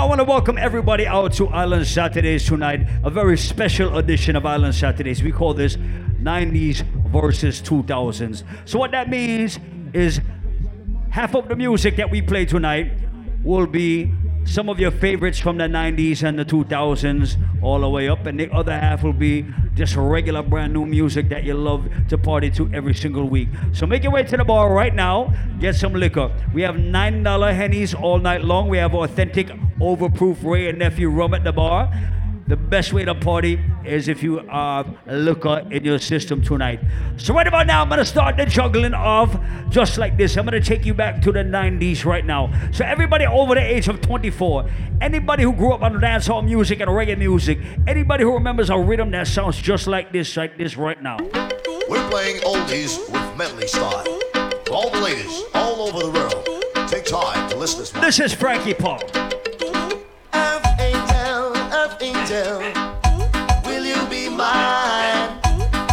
I want to welcome everybody out to Island Saturdays tonight. A very special edition of Island Saturdays. We call this 90s versus 2000s. So what that means is half of the music that we play tonight will be some of your favorites from the 90s and the 2000s all the way up and the other half will be just regular brand new music that you love to party to every single week. So make your way to the bar right now get some liquor. We have $9 hennies all night long. We have authentic overproof Wray and Nephew rum at the bar the best way to party is if you uh, have liquor uh, in your system tonight. So right about now, I'm gonna start the juggling of just like this. I'm gonna take you back to the 90s right now. So everybody over the age of 24, anybody who grew up on dancehall music and reggae music, anybody who remembers a rhythm that sounds just like this, like this right now. We're playing oldies with medley style. For all the ladies all over the world, take time to listen to this. This is Frankie Paul. Angel, will you be mine?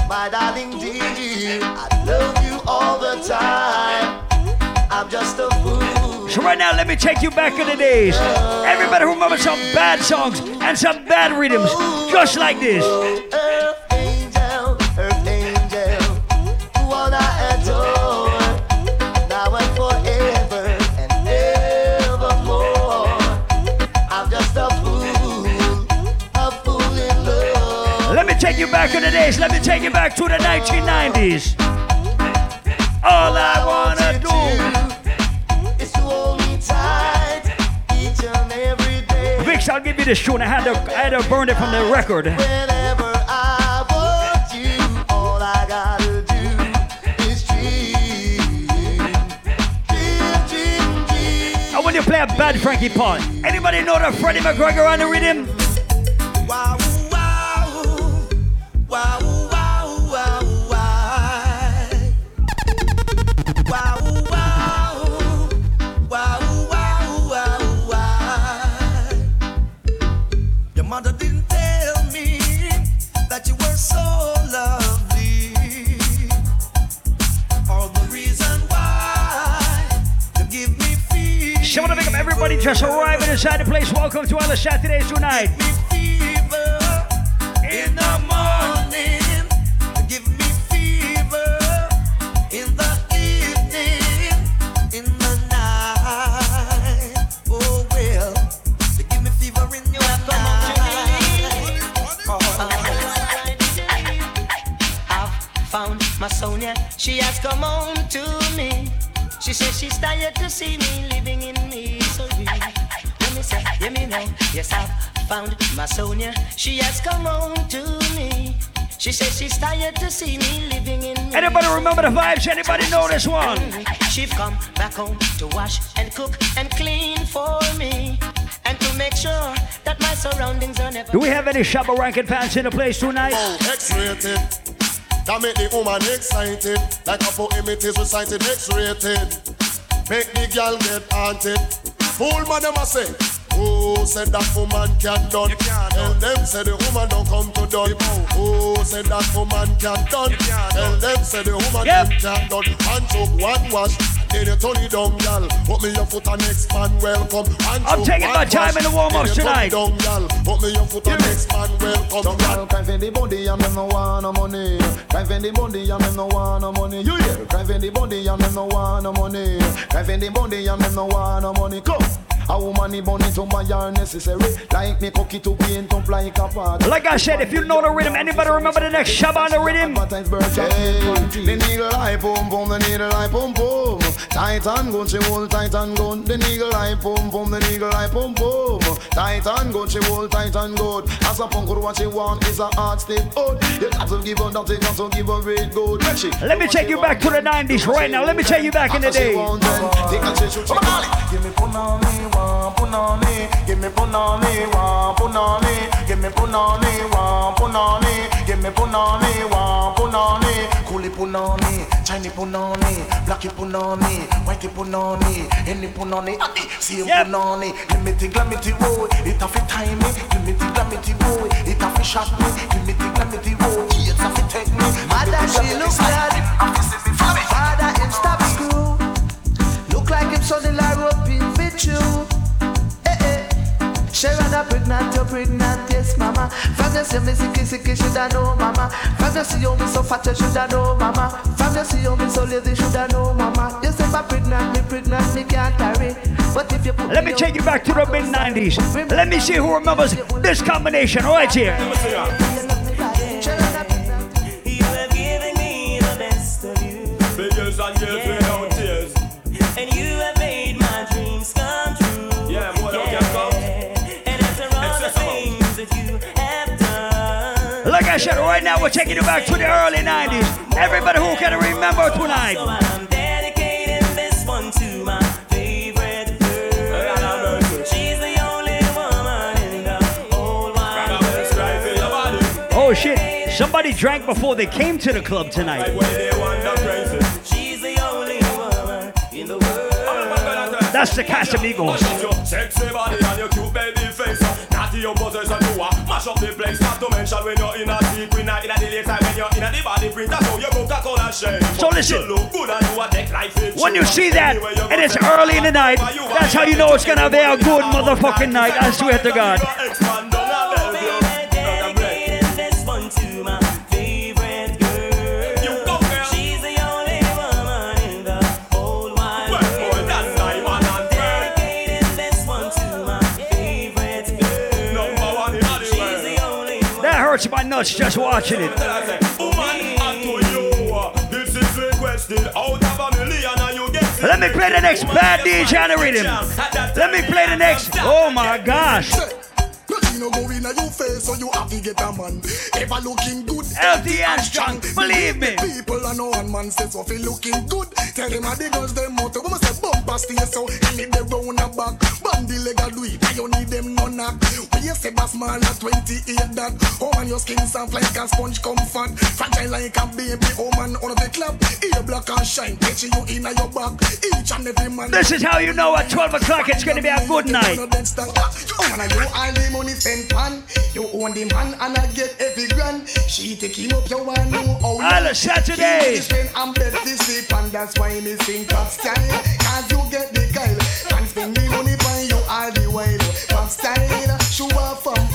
My darling dear, I love you all the time. I'm just a fool. So right now, let me take you back in the days. Everybody remember some bad songs and some bad rhythms, just like this. Back in the days. Let me take you back to the 1990s. All I wanna do is to hold me tight each and every day. Vix, I'll give you this tune. I had to, I had to burn it from the record. Whenever I want you, all I gotta do is dream, dream, dream. And when you play a bad Frankie Paul, anybody know that Freddie McGregor on the rhythm? Wow. Just arriving inside the place. Welcome to Island Saturdays tonight. In the morning, She has come on to me. She says she's tired to see me living in misery. Let me say, hear me now. Yes, I've found my Sonia. She has come on to me. She says she's tired to see me living in misery. Anybody remember the vibes? Anybody know this one? She's come back home to wash and cook and clean for me. And to make sure that my surroundings are never. Do we have any Shabba Rankin fans in the place tonight? Oh, X-rated. That make the woman excited. Like a poem it is recited X-rated. Make the girl get haunted. Fool man them a say. Who said that woman can't done. Tell them say the woman don't come to done. Who said that woman can't done. Tell them say the woman yep. can done. One took one wash. Then you turn it down, gal. Put me your foot on next man, welcome. One I'm taking my time wash. in the warm-ups tonight. Down, gal. Put me your foot on next man, welcome. Gal, cry for the body and me no want no money. Cry for the body and me no want no money. You hear? Cry for the body and me no want no money. Cry for the body and me no want no money. Come. A woman he bunny to my yard necessary. Like me cookie to paint up like a pot. Like I said, if you know the rhythm, anybody remember the next Shabba on the rhythm? Hey, the needle eye boom boom, the needle eye boom boom. Tight and good, she hold tight and good. The needle eye boom boom, the needle eye boom boom. Tight and good, she hold tight and good. As a punk, what she want is a hard step out. You got to give her that, you got to give her it good. Let me take you back to the 90s right now. Let me take you back in the day. Give me punani, one punani. Give me punani, one punani. Give me punani, one punani. Give me punani, one punani. Coolie punani, Chinese punani, blacky punani, whitey punani, any punani, see Yep. punani. Limity glamity boy, it a fi time me. Limity glamity boy, it a fi shot me. Limity glamity boy, it's a fi take me. Mother, she look bad. Father in stop screw. Look like him the up in fit you. Eh, eh. Shana pregnant, you're pregnant, yes, mama. From see me sicky, sicky, shoulda know, mama. From see you me so fat, you shoulda know, mama. From see you me so lazy, shoulda know, mama. You say pregnant, me pregnant, me can't carry. But if you put Let me take you back to the mid 90s. Let me see who remembers this combination right here. You have given said, right now we're taking you back to the early 90s. Everybody who can remember tonight. Oh shit, somebody drank before they came to the club tonight. That's the Casamigos. And your cute baby face. Natty your possession you are. Mash up the place. Not to mention when you're in a secret night in a the daytime when you're in a the body print. That's how you Coca-Cola shake. So listen. You look good and you a deck like it. When you see that and it's early in the night, that's how you know it's gonna be a good motherfucking night. I swear to God. My nuts just watching it. Let me play the next bad DJ on the rhythm. Let me play the next. Oh my gosh. No go in a you face, so you have to get a man. Ever looking good, Healthy and strong, believe me. People I know one man says so feel looking good. Tell them how the girls them out. Woman say bumper stay so he need the round a back. Bandy leg a do it, and you need them no knock. When you say bass man at 28 that. Oh man your skin soft like a sponge comfort. Fragile like a baby. Oh man on the club, ear black and shine. Catching you in your back. Each and every man. This is how you know at 12 o'clock it's gonna be a good night. Oh, man, you all the money spent pan. You own the man and I get every grand. She take him up, you want know how. All the Saturdays. Spend and bet this sleep and that's why me sing pop style. Cause you get the. Can't spend me money for you all the while. Pop style, show off from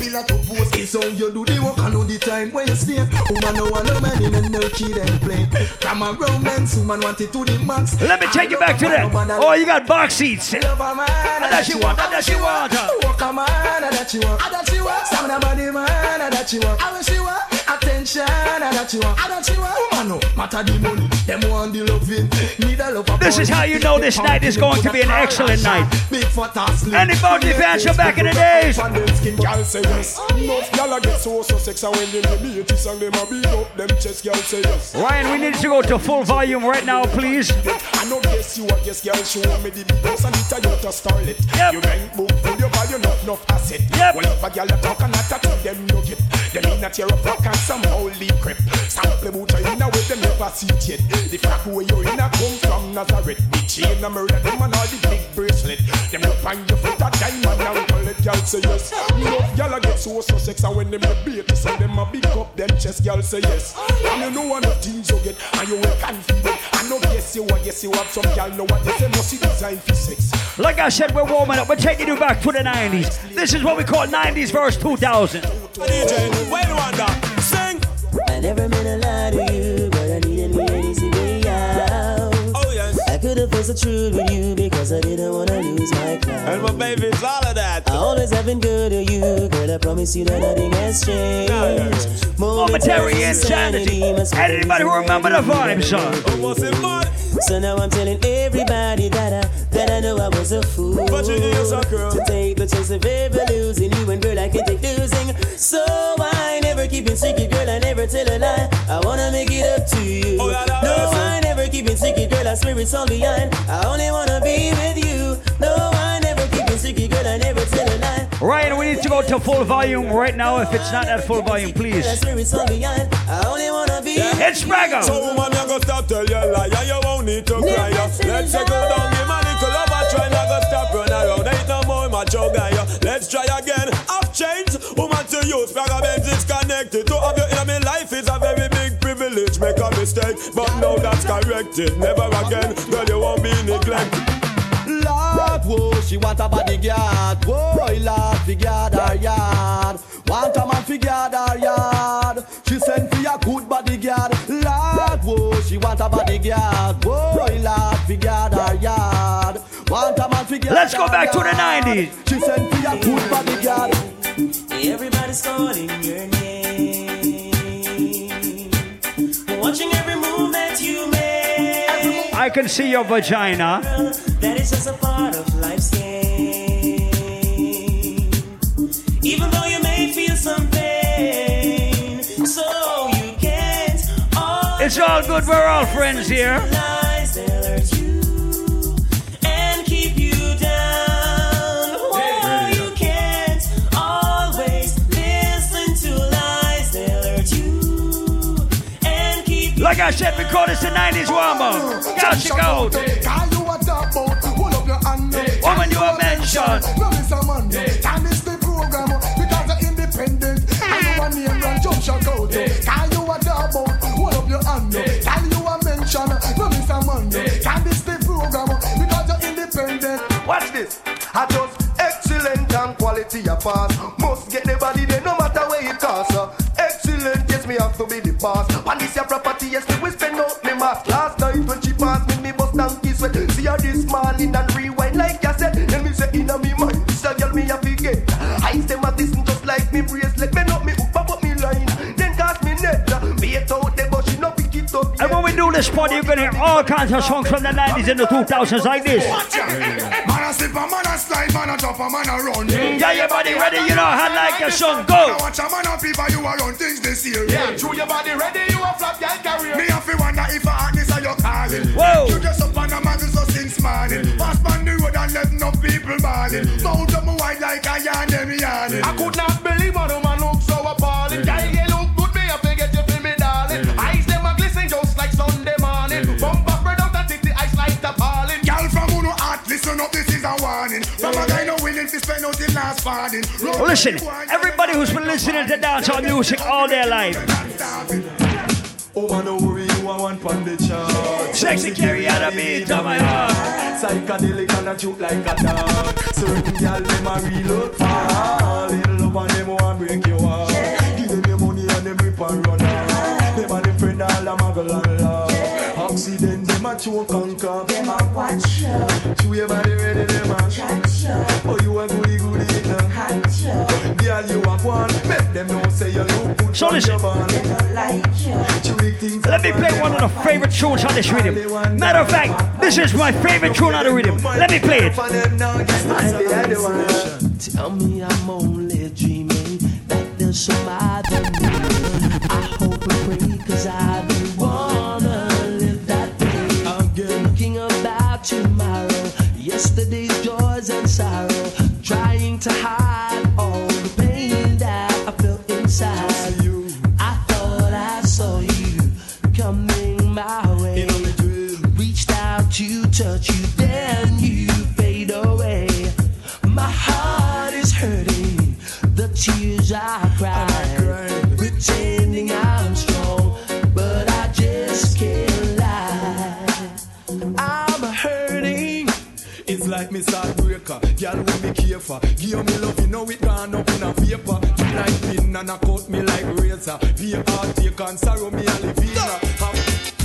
on some pillar to post. It's how you do the work and know the time when you stay. Woman no want no man in a no kid and play. From a romance, woman want it to the max. Let me take you back to that. Oh, you got box seats. Love a man, ah, ah, that you want, that you want. Walk a man, ah, that you want, that you want. Stamina body man, that you want. Wish you want attention, that you want, that you oh, want. Woman no matter the money, them want the loving. Need a love. This is how you know this night is going to be an excellent night. Big fat ass. Any bounty fans from back in the days? Skin girl say yes. Enough gyal a get so so sexy when them hear me it is and them a beat up them chest gyal say yes. Ryan, we need to go to full volume right now, please. I know guess you a yes gyal show me the boss and it a you to starlet. Yep. You rank book with your value not enough asset. Yep. Well if a gyal a talk and a tattoo them no get. Them in a tear up rock and some holy crap. Sample boot in a way them never see it yet. The fact where you in a come from Nazareth. The chain a murder them and all the big bracelet. Them look on your foot a diamond and call it gyal say yes. Enough gyal a get so so sexy when them a beat so them a big up them chest gyal say yes. And you know what the things you get and you will confident. I know yes you want yes you have some gyal know what they say must see design for sex. Like I said, we're warming up. We're taking you back to the 90s. This is what we call 90s verse 2000. DJ, well wonder, sing. I never meant to lie to you, but I needed me an easy way out. Oh yes. I could have faced the truth with you because I didn't want to lose my crown. And my baby, it's all of that. I always have been good to you, girl. I promise you that nothing has changed. Momentary insanity. Anybody who remember the vibes, son? Almost in mud. So now I'm telling everybody that I that I know I was a fool. But you is a girl. To take the chance of ever losing you, and girl, I can take losing. So I never keep it secret, girl. I never tell a lie. I wanna make it up to you. Oh, yeah, that no, is it. I never keep it secret, girl. I swear it's all behind. I only wanna be with you. No, I never keep it secret, girl. I never tell a lie. Ryan, we need to go to full volume right now. If it's not at full volume, please. I swear it's all behind. I only wanna be. It's Raggo. So woman, you go stop tell your lie, and you won't need to cry. ya. Let's take go down, give man little love a try, not go stop run around. Ain't no more macho guy. ya. Let's try again. I've woman to you. Spragga Benz is connected. To have you in my life is a very big privilege. Make a mistake, but now that's corrected. Never again, girl, you won't be neglected. Lord, Lord, whoa, she want a bodyguard. Whoa, Lord, figure her yard. Want a man figure her yard. She sent for a good bodyguard. Lord, whoa, she want a bodyguard. Whoa, Lord, figure her yard. Want a man figure Let's go back to the 90s. She sent for a good bodyguard. Everybody's calling your name. Watching every move that you make. I can see your vagina. That is just a part of life's game. Even though you may feel some pain, so you can't. It's all good. We're all friends here. Like I said, we call this the 90s warm up. Gosh, eh. you go. Call you a top boat, hold up your hand. Eh. Woman, you a mention. Eh. No, Mr. Man, time is the program because you're independent. And you name run jump. Call you a top boat, hold up your hand. Call you a mention. No, Mr. Man, time is the program because you're independent. Watch this. I just excellent and quality a pass. Must get the body there And this your property, yes, we spend out me mask. Last night when she passed me, me bust donkey sweat. See her this morning and rewind like I said. Then me say inna me mind, this a girl me a forget. I them a listen just like me bracelet. And when we do this party, you're gonna hear all kinds of songs from the 90s and the 2000s like this. Man a slip a man a slide, man a drop a man a run. Yeah, your body ready, you know how like a song go. Now watch a man a people you a run things this year. Yeah, through your body ready, you a flap your career. Me have to wonder if I a hotness are your calling. Whoa. You just up on a man so since morning. Pass on the road and let no people balling. Mount up my white like a yarn, them yarning. I could not warning. Guy no willing to spend out his last farthing. Listen, everybody who's been listening to dancehall music all their life. Oh, man, worry, you are one from the chart. Sexy carry out a beat of my heart. Psychedelic and a cute like a dog. Certain girl, them a reload fall. Little love and them want break your heart. Give them your money and them rip and run off. Them and them friend all a muggle and laugh. Them a choke and cough. Them a watch you. Chew your body ready, them a catch you. Oh, you a goody goody, no. Catch you. Girl, you a one. Make them know say you look good So from listen. your band. Trick things Let me play one of the favorite tunes on this rhythm. Matter of fact, this is my favorite tune on the rhythm. Let me play it. For them now, guess that's the other one. Tell me I'm only dreaming that there's some other. I hope and pray cause I yesterday's joys and sorrow. When me care for. Give me love, you know it gone up in a vapor. You like pin and a cut me like razor. Be a heart take and sorrow me and live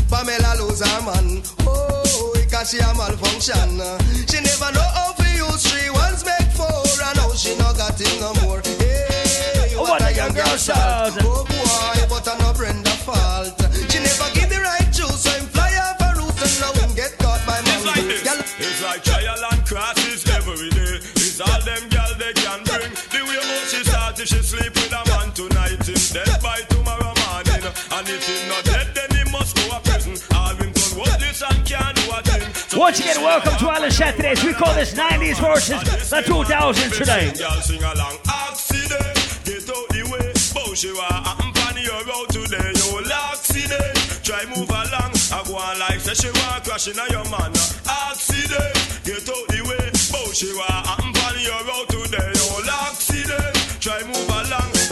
Pamela lose her man. Oh, because she a malfunction. She never know how to use three ones make four, and now she no got it no more. Hey, oh, what a young girl shout. Oh boy, but I no Brenda fault. She never give the right juice, so him fly off a roof and now him get caught by It's like man. this. It's like trial and crosses Once again, welcome to Island Saturdays. We call this 90s versus the 2000s today. The try move along. I go on like say she want crashing on your man. Accident, get out the way. Bourgeois, I'm pan your road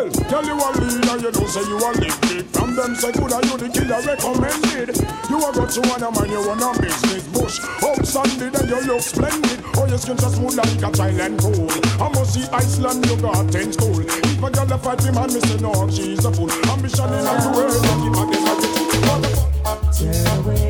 Well, tell you a leader, you don't say you a lifted. From them say good, are you the killer recommended? You a got to one a man, you want a business bush. Up Sunday, then you look splendid. Oh, your skin just smooth like a Thailand pool. I must see Iceland, you got ten school. If a girl a fight me, man, me say no, she's a fool. Ambition in a world, I keep a dead attitude. Tear.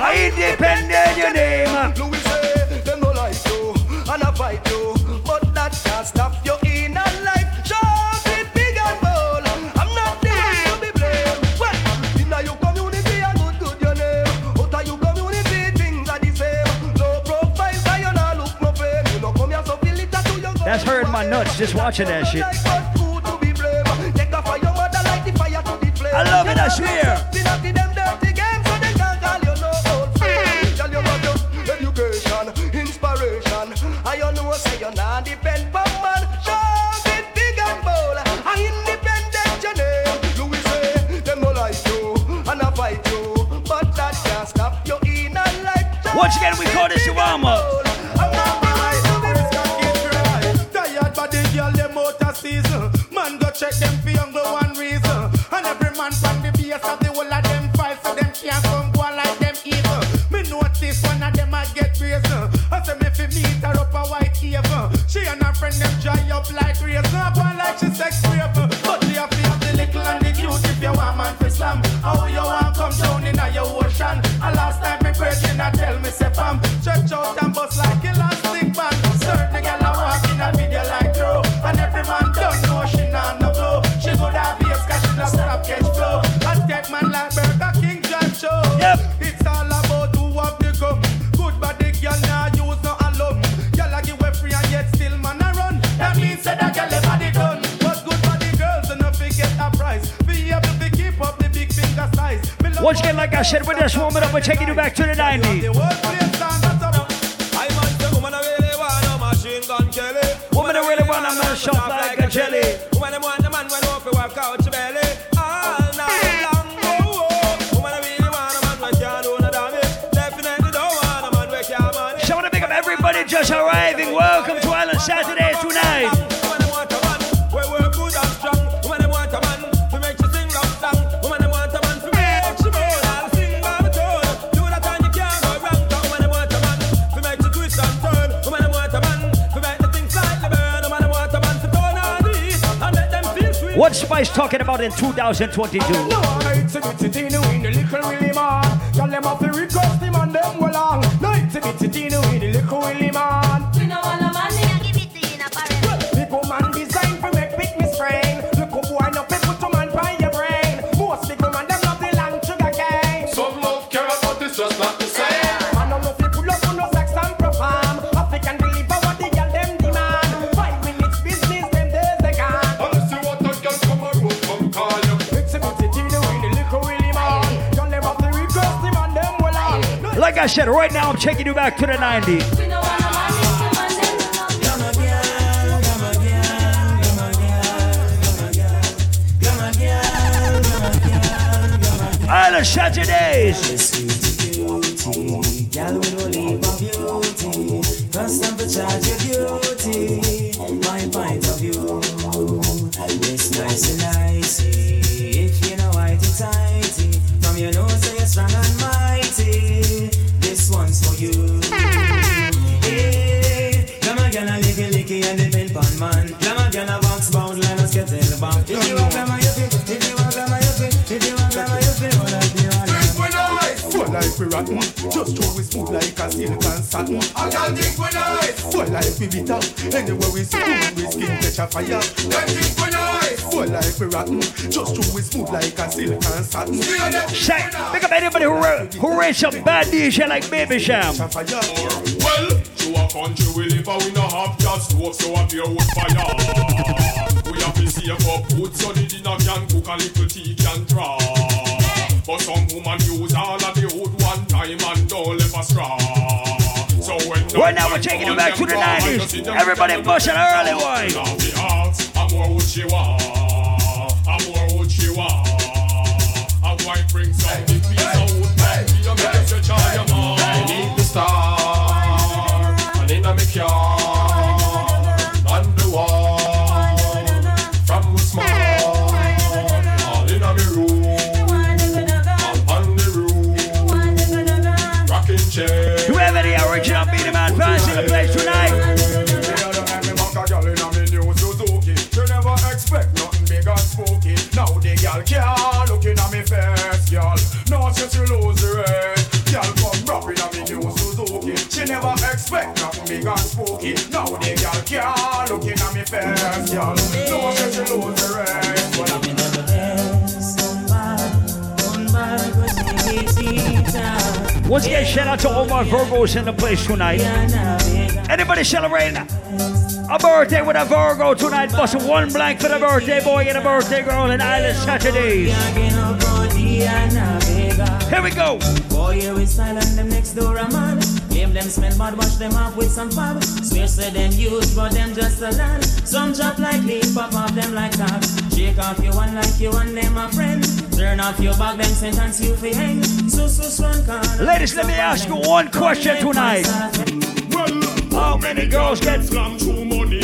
I independent your name. Louis say, them no like you, and I fight you, but that can't stop your inner life. Shove it big and bold. I'm not there to be blamed. Well, in your community, good good your name. Out of your community, things are the same. Profile, so you not look no fame. You come here so feel it to your That's hurting my nuts just watching that shit. I love it, I swear. in 2022. No, the little Willie man. Request long. No, the little Willie man. right now, I'm taking you back to the 90s. Island Saturdays. We rotten. Just throw we smooth like a silk and satin. I can't think we nice. Boy like we bitter. Anywhere we see we skin catch a fire. Them think we nice. Boy like we rotten. Just throw we smooth like a silk and satin. See how them Say, pick up anybody who, ra- who raised some bad DJ like Baby Cham. Catch a fire. Well, to a country we live and we no have gas stove, so a beer wood fire. We have to save up food so the dinner can cook a little tea can draw. But some woman use all of the wood one time and don't left a straw. So when Right now we're taking it back to the 90s. Everybody bust an early one. I'm more wood she want. I'm more wood she want. And why bring some big piece of wood back? You make you stretch all your mind. I expect nothing big and spooky. Now the girl can't looking at me face. No, she lose the. But I'm Once again, shout out to all my Virgos in the place tonight. Anybody celebrating a birthday with a Virgo tonight? Bust one blank for the birthday boy and a birthday girl in Island Saturdays. Here we go. Boy, you is silent, them next door a man. Blame them smell bad, wash them off with some fab. Swear say them use, but them just a land. Some drop like leaf, pop off them like that. Shake off your one like you and them a friend. Turn off your back, them sentence you fi hang. So so swan can. Ladies, let me ask you one question tonight. Well, How many girls get slam through money?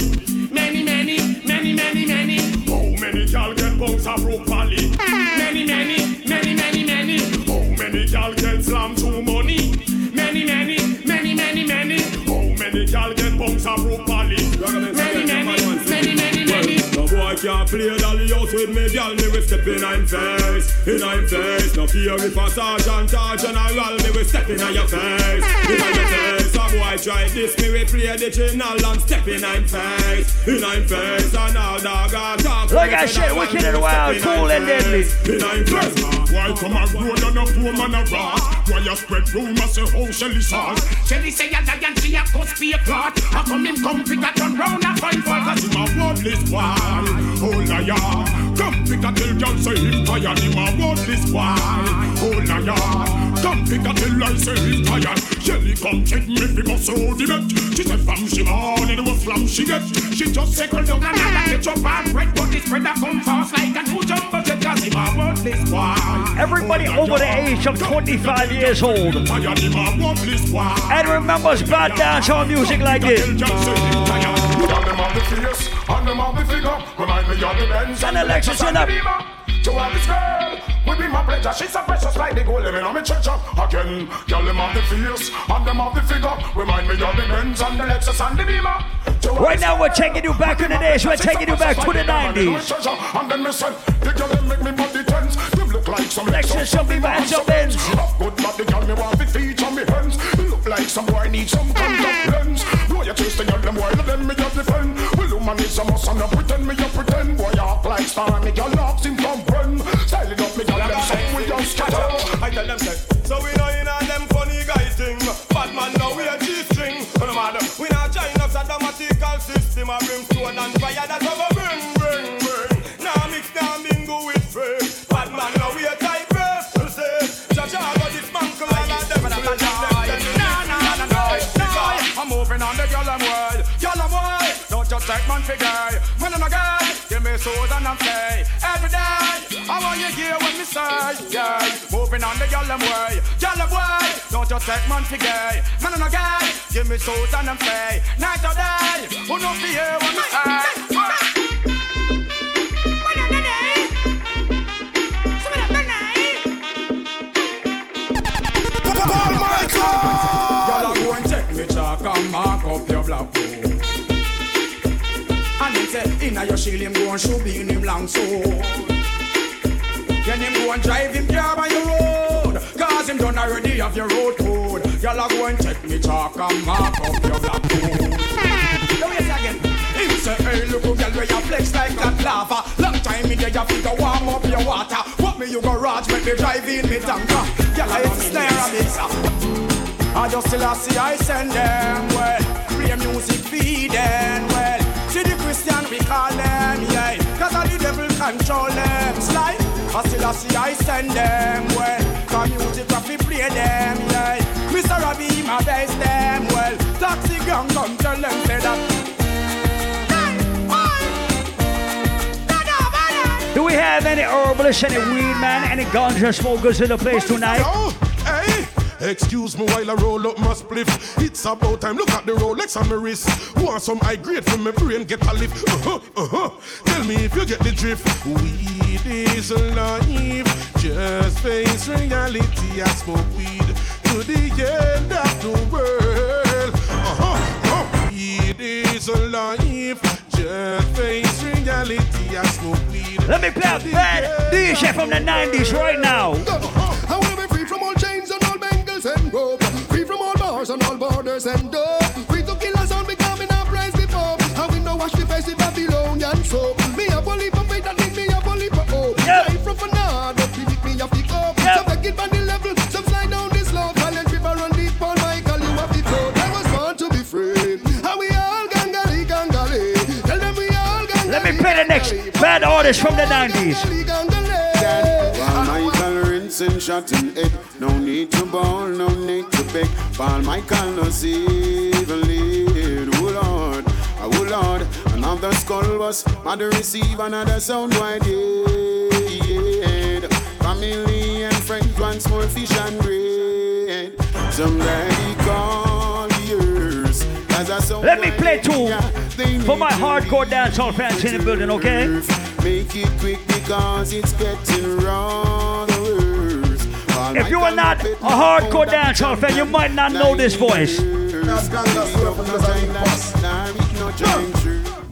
many, many, many, many, many. How many gal get bunks of rope valley? Many, many, many, gal get bunks of rope valley? Many, many, many, many, many. No boy can't play dolly house with me, gal. Me will step in I'm face, in I'm face. No fear if a sergeant or general, me will step in your face, in on your face. Some boy try this, me will play the channel and step in I'm face, in I'm face. And all dog and talk. Look at shit, wicked and wild, cool and deadly. In I'm face. Why come a road and a poor man a rat? Why you spread rumors say oh, how Shelly sauce? Shelly say a giant, she a cost be a clot. How come him come pick a turn round and find fault? Cause him a worthless boy, oh liar Come pick a tell girl say him tired Him a worthless boy, oh liar Come pick a tell I say him tired Shelly come check me fi bust out the bet She said fam she born in a flam she get She just say Circle down and I get your bad bread, but this bread a come fast like a new jumbo jet. Cause him a worthless boy. Everybody oh, over the age of 25 years old tired Him a worthless boy and remembers bad dancehall music like this. Tell girl say him tired And them have the face, and them have the figure. Remind me of the Benz And the Lexus in up. To have this girl, will be my pleasure. She's so precious like the gold living on me treasure. Again, girl, them have the face, and them have the figure. Remind me of the Benz and the Lexus and the Beamer. Right now, we're taking you back in the days. We're taking you back to the 90s. And then me say, the girl them make me body tense. Them look like some Lexus, some Beamer, and some Benz. Good body, girl, me want to feature me hands. Look like some boy need some contact lens. You chase the girl, them boy, them me just defend. Well, a must and pretend me, you pretend. Boy, act like star, me girl knocks him and I'm. Every day. I want you hear what me say. Yeah. Moving on the I'm wild. Girl I'm. Don't just take man for guy. Man I'm a guy. Give me souls and I'm play. Night or day. Who don't be what me say. Say, inna your shield him go and shoot in him long sword. Then him go and drive him car on your road. Cause him done already have your road code. Y'all are going take me chalk and mark up your black code. Now again. Him say, hey, look, girl, where you flex like that lava. Long time in there, you to warm up your water. What me you go garage, make me drive in me tanker. Girl, I hit snare a mixer. I just still I see I send them well. Play music feed them well. Christian we call them, yeah. Cause all the devil control them. Slide. I still I see I send them well. Cause music we play them, yeah. Mr. Robbie, my best them well. Taxi gang come tell them say that. Do we have any herbalists, any weed man, any ganja smokers in the place tonight? Oh? Excuse me while I roll up my spliff. It's about time. Look at the Rolex on my wrist. Want some high grade from my brain? Get a lift. Uh huh. Uh huh. Tell me if you get the drift. Weed is alive. Just face reality. I smoke weed to the end of the world. Uh huh. uh-huh. Weed is alive. Just face reality. I smoke weed. Let me play a bad DJ from the 90s right now. I wanna be free from all chains and all bangles and rope. Free from all bars and all borders and dope. Free to kill us all becoming our praise before. How we know wash the face of Babylonian soap. Me a bully for faith and me a bully for hope. Yep. Life from fanad, but predict me a pick up. Yep. Some take it by the level, some slide down this slope. Silent river run deep, Paul Michael, you have the float. I was born to be free. How we all gangali gangali. Tell them we all gangali. Let me play the next bad artist from the 90s. Paul Michael rinsing, shutting head. No need to ball, no need to beg. Paul Michael no evil lead. Oh Lord, oh Lord. Another skull was mother receive another sound wide head. Family and friends want small fish and bread. Somebody call yours. As I sound Let me play two for my to hardcore dancehall fans in the building, okay? Make it quick because it's getting. All If you are not a hardcore dancehall fan, you might not know this voice.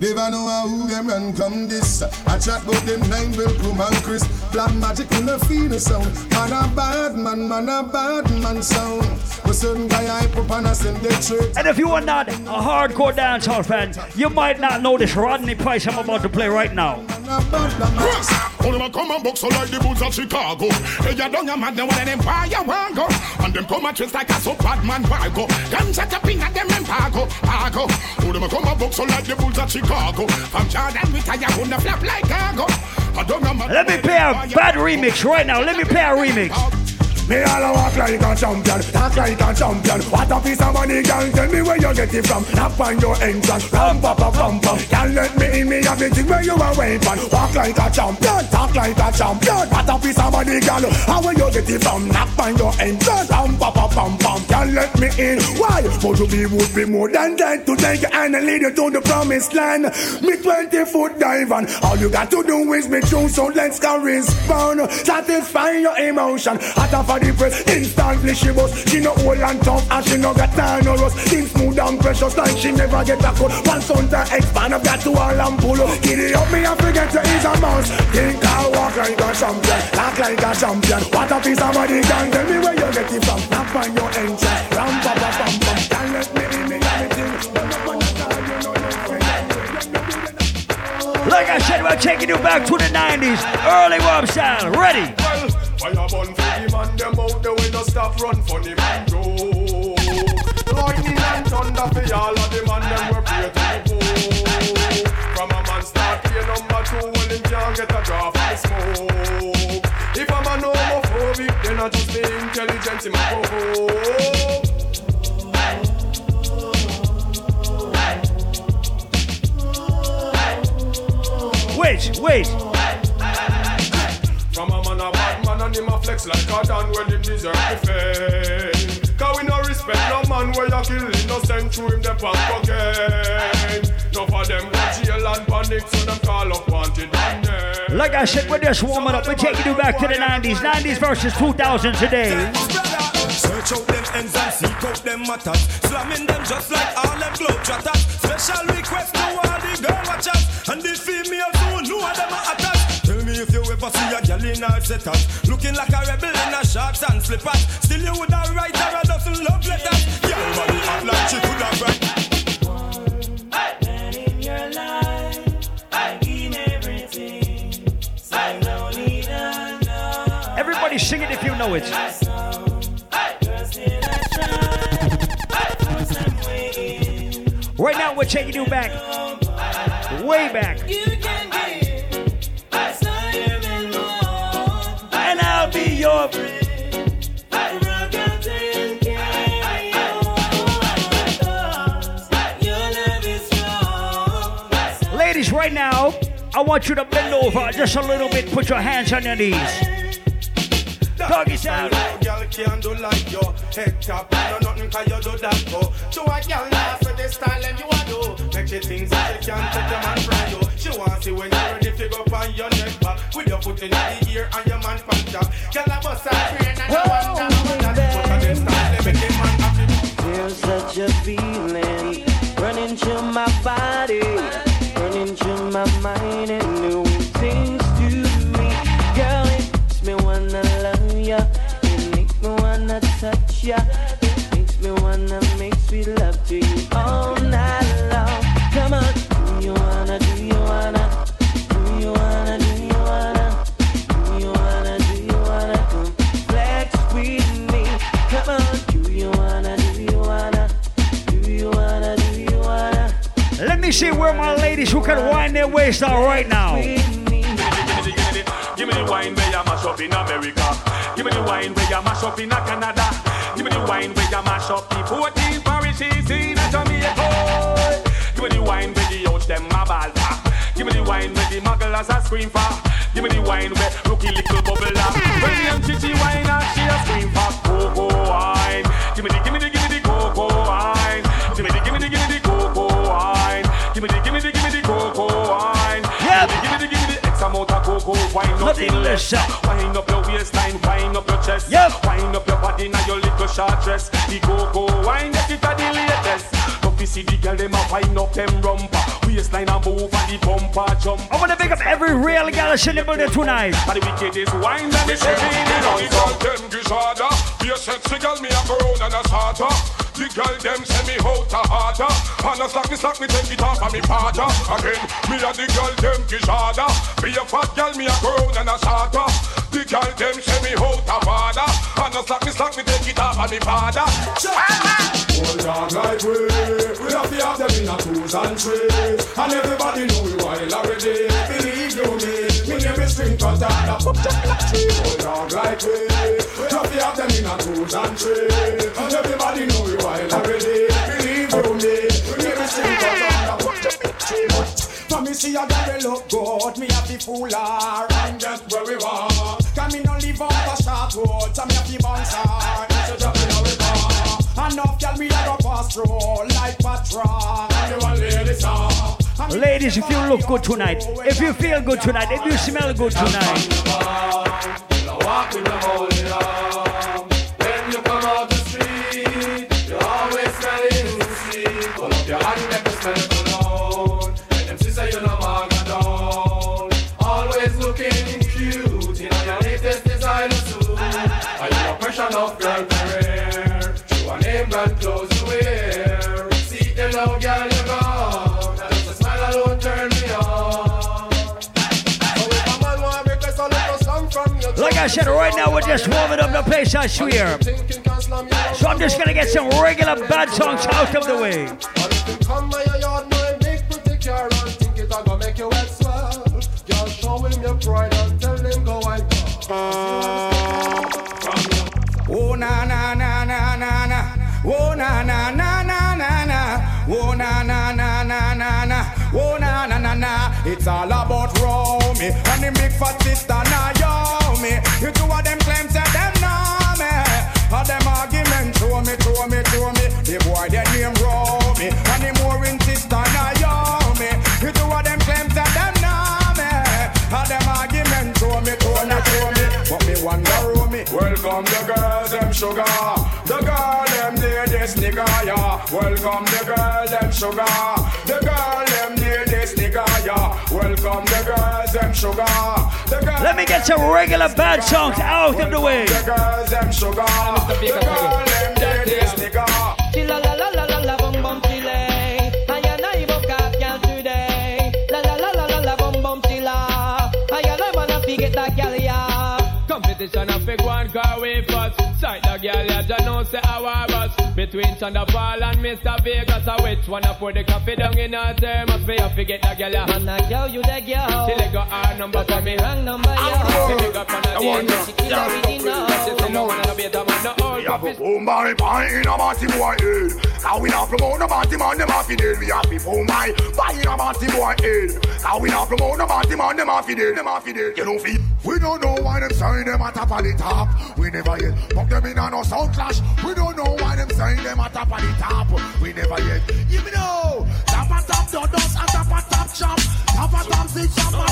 Never know how who them run come this. I chat about them nine will come and Chris. Black magic in the feel sound. Man a bad man, man a bad man sound. But certain guy I put on a send the trade. And if you are not a hardcore dancehall fan, you might not know this Rodney Price I'm about to play right now. All them a come and box so like the bulls of Chicago. Hey, you don't man, them one of them why go. And them come and twist like a so bad man why go. Them set up in at them embargo, pago. All them a come and box so like the bulls of Chicago. From Jordan, we tie you on the flap like cargo. I don't know, man. Let me play a bad remix right now. Let me play a remix. Me all a walk like a champion, talk like a champion. What a piece of money, girl. Tell me where you get it from. Knock on your entrance, ram pa pa pam pam. Can't let me in, me have the thing where you are waving. Walk like a champion, talk like a champion. What a piece of money, girl. How where you get it from? Knock on your entrance, ram pa pa pam pam. Can't let me in. Why? But to be would be more than that to take hand and lead you to the promised land. Me 20 foot dive and all you got to do is me true. So let's go respond. Satisfy your emotion. Hot off of the press, instantly she bust. She no old and tough and she no got time no rust. Things smooth and precious like she never get a cut. One son to expand, I've got to all and pull up. Giddy up me, I forget you is a mouse. Think I walk like a champion, talk like a champion. What a piece of body can tell me where you get it from. Knock on your entrance, ram pa pa pam pam. Can't let me in, me everything. Run up on the car, you know you Like I said, we're taking you back to the 90s. Early Rob style. Ready? Fire burn for the man, them out there we no stop run for the man joke. Thunder for all of the man, them we pray to the. From a man start pay number two, well him can't get a draw for the smoke. If I'm an homophobic, then I just be intelligent in my provoke. Wait, wait. From a man a bad man and him a flex like a dan when him deserve the fame. Cause we no respect no man where you kill innocent through him the past again. No for them go jail and panic so them call up wanted and name. Like I said, we're just warming up. We're taking you back to the 90s. 90s versus 2000 today. Search out them ends and seek out them matters. Slamming them just like all them globetrotters. Special request to all the girl watchers. And the females original setup. Looking like a rebel in a shorts and slippers. Still you would have write her a dozen love letters. Girl body hot like she could have write. Everybody sing it if you know it. Right now, we're taking you back, way back. Be your Ladies, right now, I want you to bend over just a little bit. Put your hands on your knees. Doggy style. Girl can't do like your head top. No nothing can you do that go. To a girl laugh with the style and you a do. Make she think that she can't take your man from you. She want see when you're ready to go on your neck back. With your foot in the ear and your man pan top. Girl a bust a train and you want that. But a them style they make the man happy. There's such a feeling running through my body, running through my mind, and new things to me. Girl, it makes me wanna love ya. It makes me wanna touch ya. See where my ladies who can wind their waist are right now. Give me the wine where you mash up in America. Give me the wine where you mash up in Canada. Give me the wine where you mash up the 14 parishes in Jamaica. Give me the wine where the out them a ball. Give me the wine where the mugglers a scream for. Give me the wine where rookie little bubbler. When the young chichi wine and she a scream for oh, oh, oh, cocoa wine. Give me the, give me the, give me the of cocoa wine. Nothing less. Wind up your waistline, wind up your chest. Yep. Wind up your body now your little short dress. The go-go wine, get it at the latest. Don't you see the girl them a wind up them rumper. Waistline and move and the bumper jump. I want to pick up every real gal in the building tonight. And the wickedest wine and the heavy in the The girl them gizada Be a sexy girl me a go round and a starter The girl them send me out a harder. And a slack me slack me take it off of me partner. Again, me a the girl them gizada Be a fat girl me a go round and a starter The girl them send me out a harder And a slack me slack me take it off of me father Hold on like we We have to have them in a twos and threes. And everybody know we wild already. Believe you me Me name is String Cutter Hold on like we We have to have them in a twos and threes. And everybody know we me see a girl look good. Me have to fool her And get where we want Can me no live on the short road So me have to bounce her. So drop it now we go Enough girl me a pass through. Like patrol And the one lady Ladies, if you look good tonight, if you feel good tonight, if you smell good tonight, said, right now we're just warming up the place, I swear. So I'm just gonna get some regular bad songs out of the way. Oh na na na na na na. Oh na na na na na na. Oh na na na na na na. Oh na na na na. It's all about Romy and the big fat sister Naomi. You two of them claims that them know me. All them argument show me, show me, show me. The boy their name Romy and the more in sister me. You two of them claims that them know me. All them argument show me, show me, show me. But me wonder Romy. Welcome the girls, them sugar. The girl, them near this nigga, yeah. Welcome the girl, them sugar. The girl, them near this nigga, yeah. Welcome the girls, them sugar. Let me get some regular bad songs out of the way. Competition of big one car way first. Girl ya just know say our bus. Between Thunderfall and Mr. Vegas, I which one I put the coffee down in her thermos. Me I forget the girl ya. Man, I girl you the girl. She let go her number for me. Wrong number yeah. She pick up on a day. She kill original. She say no one no better man no old. We have to boom my pie in a party boy head. How we not promote no party man, them happy dead. We have to boom my pie in a party boy head. How we not promote no party man, them happy dead, them happy dead. You know feel. We don't know why them sign them at top of the top. We never yet put them in a no sound clash. We don't know why them sign them at top of the top. We never yet. You know, top of top donuts and top of top chop. Top of top six chop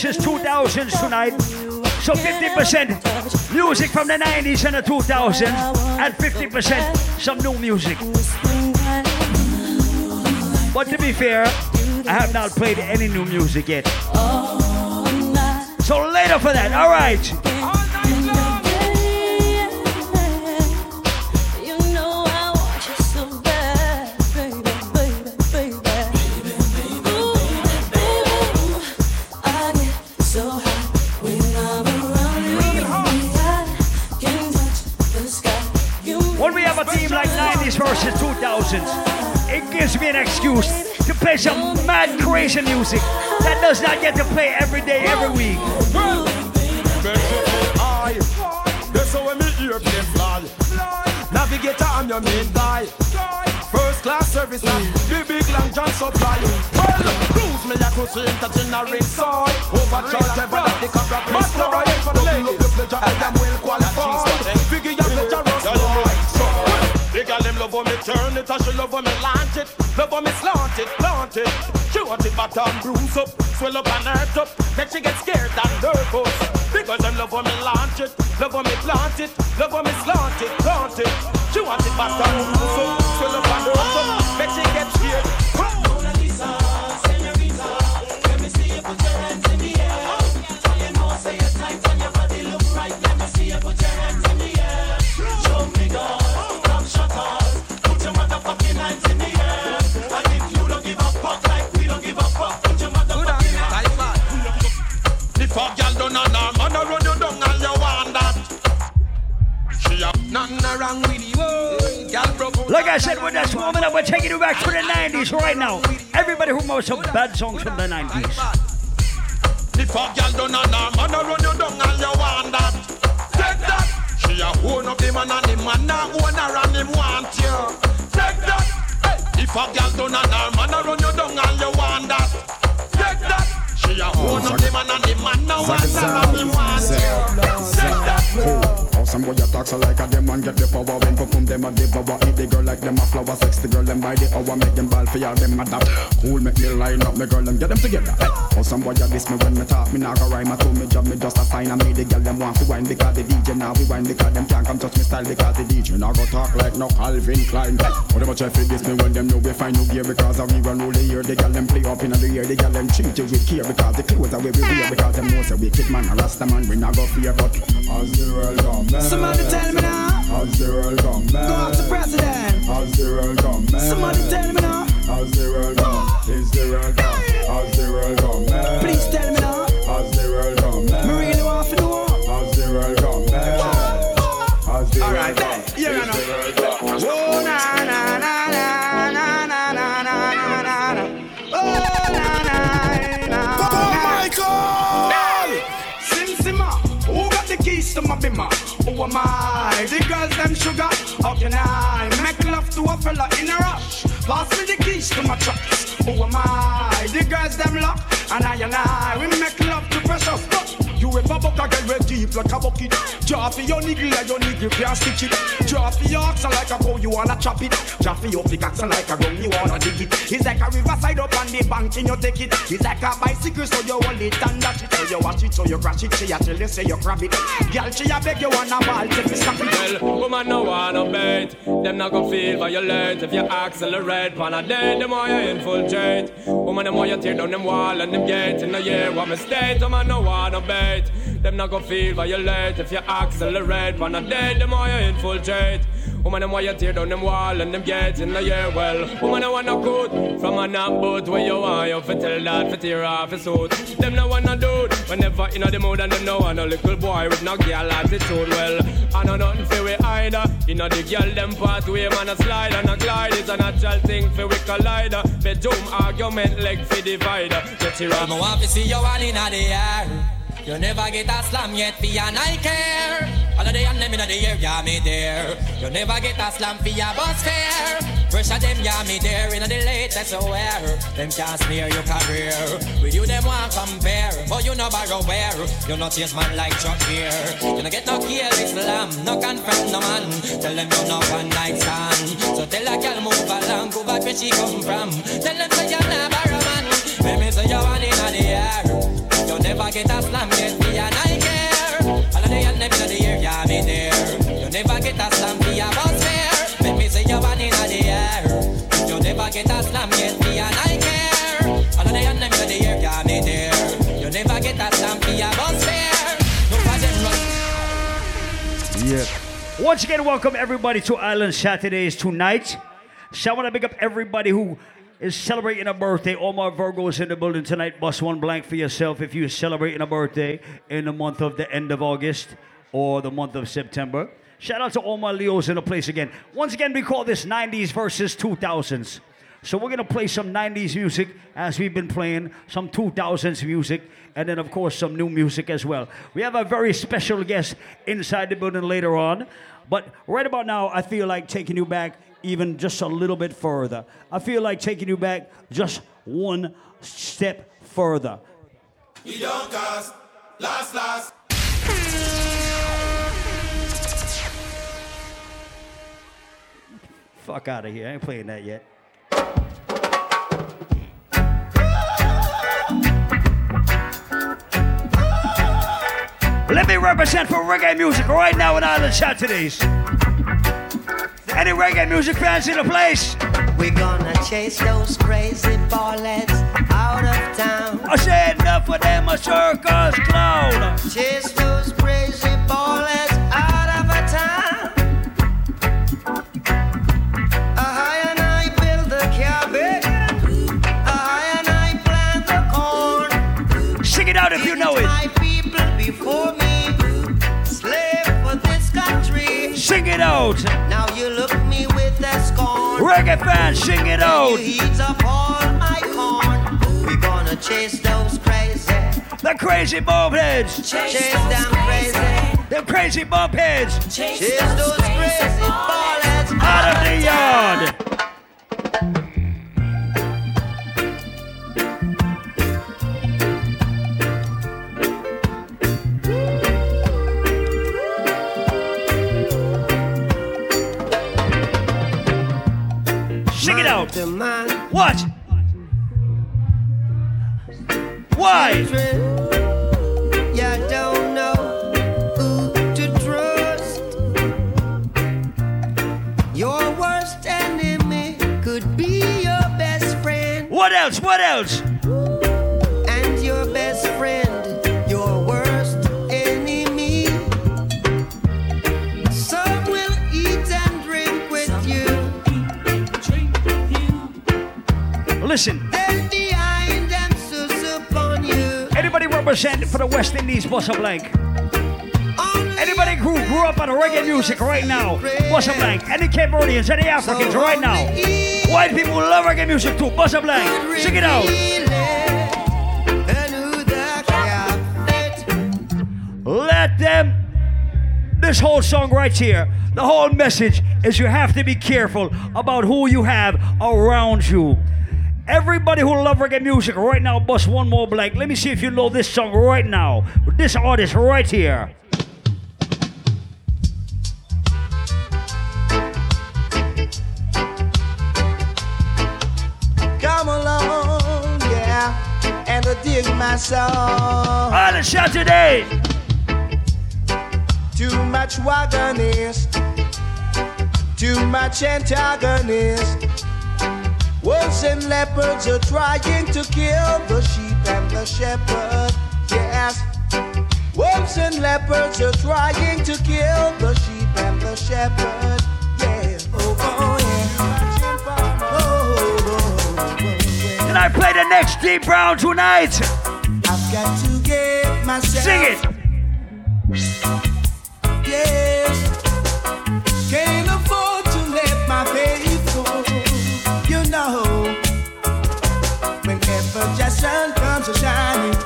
versus 2000s tonight. So 50% music from the 90s and the 2000s, and 50% some new music. But to be fair, I have not played any new music yet. So later for that, all to play some mad crazy music that does not get to play every day, every week. That's how me airplane fly. Navigator, I'm your main guy. First class service, and the big long john supply. Well, cruise me like cruise intergenerating soy. Overcharge ever that the contract may destroy. Double up the pleasure, I am well qualified. Figure your pleasure, Ross Big girl, them love when me turn it, and she love when me launch it bruise up, swell up and hurt up. Then she get scared and nervous. Because them love when me launch it, love when me plant it, 90s right now. Everybody who knows some bad songs from the 90s. If a girl done a her man a run you down and you want that. Take that. She a own up the man and the man a own her and him want you. Take that. Hey. If a girl done a her man a run you down and you want that. Take that. She a own up the man and the man a want her and him want you. Take that. Some boy attacks are like a them a devour. Eat the girl like them a flower, sex the girl them by the hour, make them ball for y'all them adapt. Cool make me line up, me girl them get them together. Hey. Oh some boy a diss me when me talk, me nah go rhyme. I told me job, me just a sign. I made the girl them want to wine because the DJ now we wine because them can't come touch me style because the DJ now go talk like no Calvin Klein. But oh, them a try to diss me when them know we find no gear because we run all the year. The girl them play up in the year, the girl them treat you with care because the clothes are we wear because them know say wicked man a rasta man we not go fear but as the world come. Somebody tell me now. As the world come back. Go out to president. As the world come back. Somebody tell me now. As the world come. Ah. Is the world come. As the world come back. Please tell me now. As the world come back. I? The girls them sugar. How can I make love to a fella in a rush? Pass me the keys to my trucks. Who am I? The girls them lock, and I and I we make love to precious. But you ever buck a girl with deep like a bucket? Draw your niggle like your niggle can't stitch it. Draw your oxen like a cow you wanna chop it. Draw for your pickaxe like a gun you wanna dig it. It's like a riverside up on the bank and you take it. It's like a bicycle so you hold it and dash it. So you watch it so you crash it. She a tell you say you grab it. Girl she a beg you wanna ball take me stop it. Well, woman no wanna bait. Them not gonna feel violent if you accelerate. Pan a day, the more you infiltrate. Woman, the more you tear down them wall and them gate. In the year, what mistake? Woman no wanna bait. Them not gonna feel violent if you accelerate. Pan a day, them more you infiltrate. Woman, them why you tear down them wall and them gates in the year. Well, woman, I wanna good from a knock boat where you want you fi tell that fi tear off his suit. Them no wanna dude whenever in the mood and them no want a little boy with no girl attitude. Well, I know nothing fi we either. In the girl them pathway, man a slide and a glide. It's a natural thing fi we collide. Bedroom argument leg fi divider. Get it want to see you all in the air. You never get a slam yet for your night care. All of the and them in the air, yeah me there. You never get a slam for your bus fare. Pressure them, yeah me there. In the latest aware, them can't smear your career. With you them want compare, but you no borrow where. You not chase man like Chuck here. You no get no careless lamb, no confront no man. Tell them you no one night stand. So tell a girl move along, go back where she come from. Tell them say you not borrow man. Let me say you want in the air. You never get a slam yet, care. All of the the yeah, me there. You never get a slam, a. Let me say you one in the air. You never get a slam yet, care. All of the the yeah, me there. You never get a slam, a. Yeah. Once again, welcome everybody to Island Saturdays tonight. So I want to pick up everybody who is celebrating a birthday. All my Virgos in the building tonight. Bust one blank for yourself if you're celebrating a birthday in the month of the end of August or the month of September. Shout out to all my Leos in the place again. Once again, we call this 90s versus 2000s. So we're gonna play some 90s music as we've been playing, some 2000s music, and then of course some new music as well. We have a very special guest inside the building later on, but right about now I feel like taking you back even just a little bit further. I feel like taking you back just one step further. Don't cast, last, last. Fuck out of here. I ain't playing that yet. Let me represent for reggae music right now in Island Saturdays. Any reggae music fans in the place? We're gonna chase those crazy ballets out of town. I said enough for them a circus clown. Chase those crazy. The crazy bump heads. Chase them crazy. The crazy bump heads. Chase those crazy ballets Out of the yard. Music right now, Bossa Blank? Any Cape Verdeans, any Africans right now? White people love reggae music too, Bossa Blank. Sing it out. Let them. This whole song right here, the whole message is you have to be careful about who you have around you. Everybody who love reggae music right now, bust one more blank. Let me see if you know this song right now. This artist right here. Dig my song. Island Saturdays. Too much wagonist, too much antagonist. Wolves and leopards are trying to kill the sheep and the shepherd. Yes, wolves and leopards are trying to kill the sheep and the shepherd. Yeah, oh, oh yeah. Can I play the next Dennis Brown tonight? Got to get myself. Sing it. Yes. Can't afford to let my faith go. You know, whenever the sun comes a shining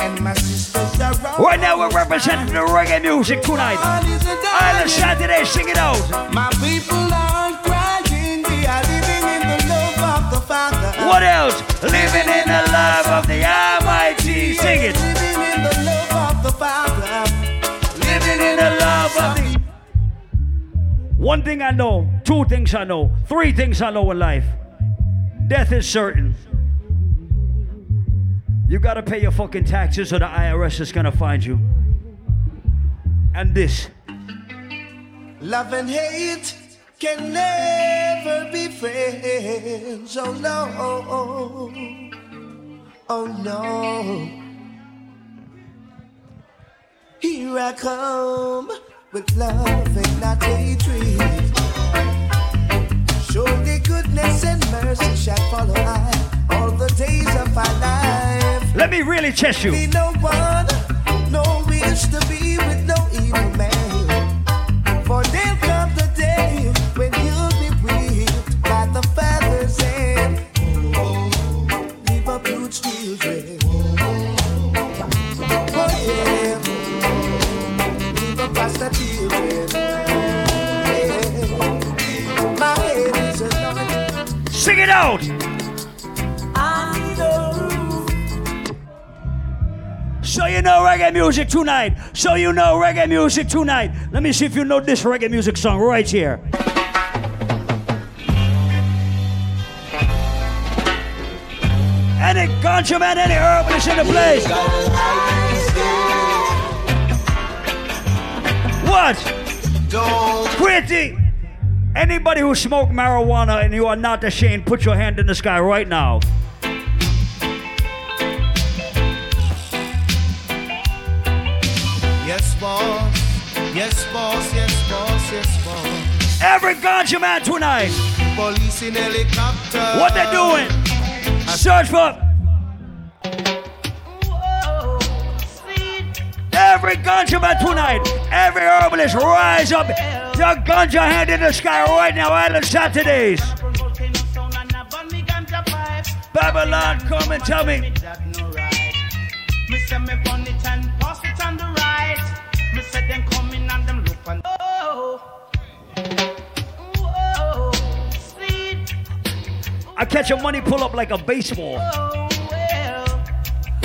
and my sisters are rolling. Right now we're representing the reggae music tonight. Island Saturdays, sing it out. My people aren't crying, they are living in the love of the Father. What else? Living in the love of the Almighty. One thing I know, two things I know, three things I know in life. Death is certain. You gotta pay your fucking taxes or the IRS is gonna find you. And this. Love and hate can never be friends. Oh no. Oh no. Here I come with love and not hatred. Surely goodness and mercy shall follow I all the days of our life. Let me really test you. You know reggae music tonight. So you know reggae music tonight. Let me see if you know this reggae music song right here. Any ganja man, any herbalist in the place. What? Pretty. Anybody who smoke marijuana and you are not ashamed, put your hand in the sky right now. Every ganja man tonight. Police in helicopter. What they doing? Search for. Every ganja man tonight. Every herbalist rise up. Your ganja hand in the sky right now. Island Saturdays. Babylon, come and tell me. Me say me burn it and pass it on the right. Me say them coming and them look and I catch your money pull up like a baseball.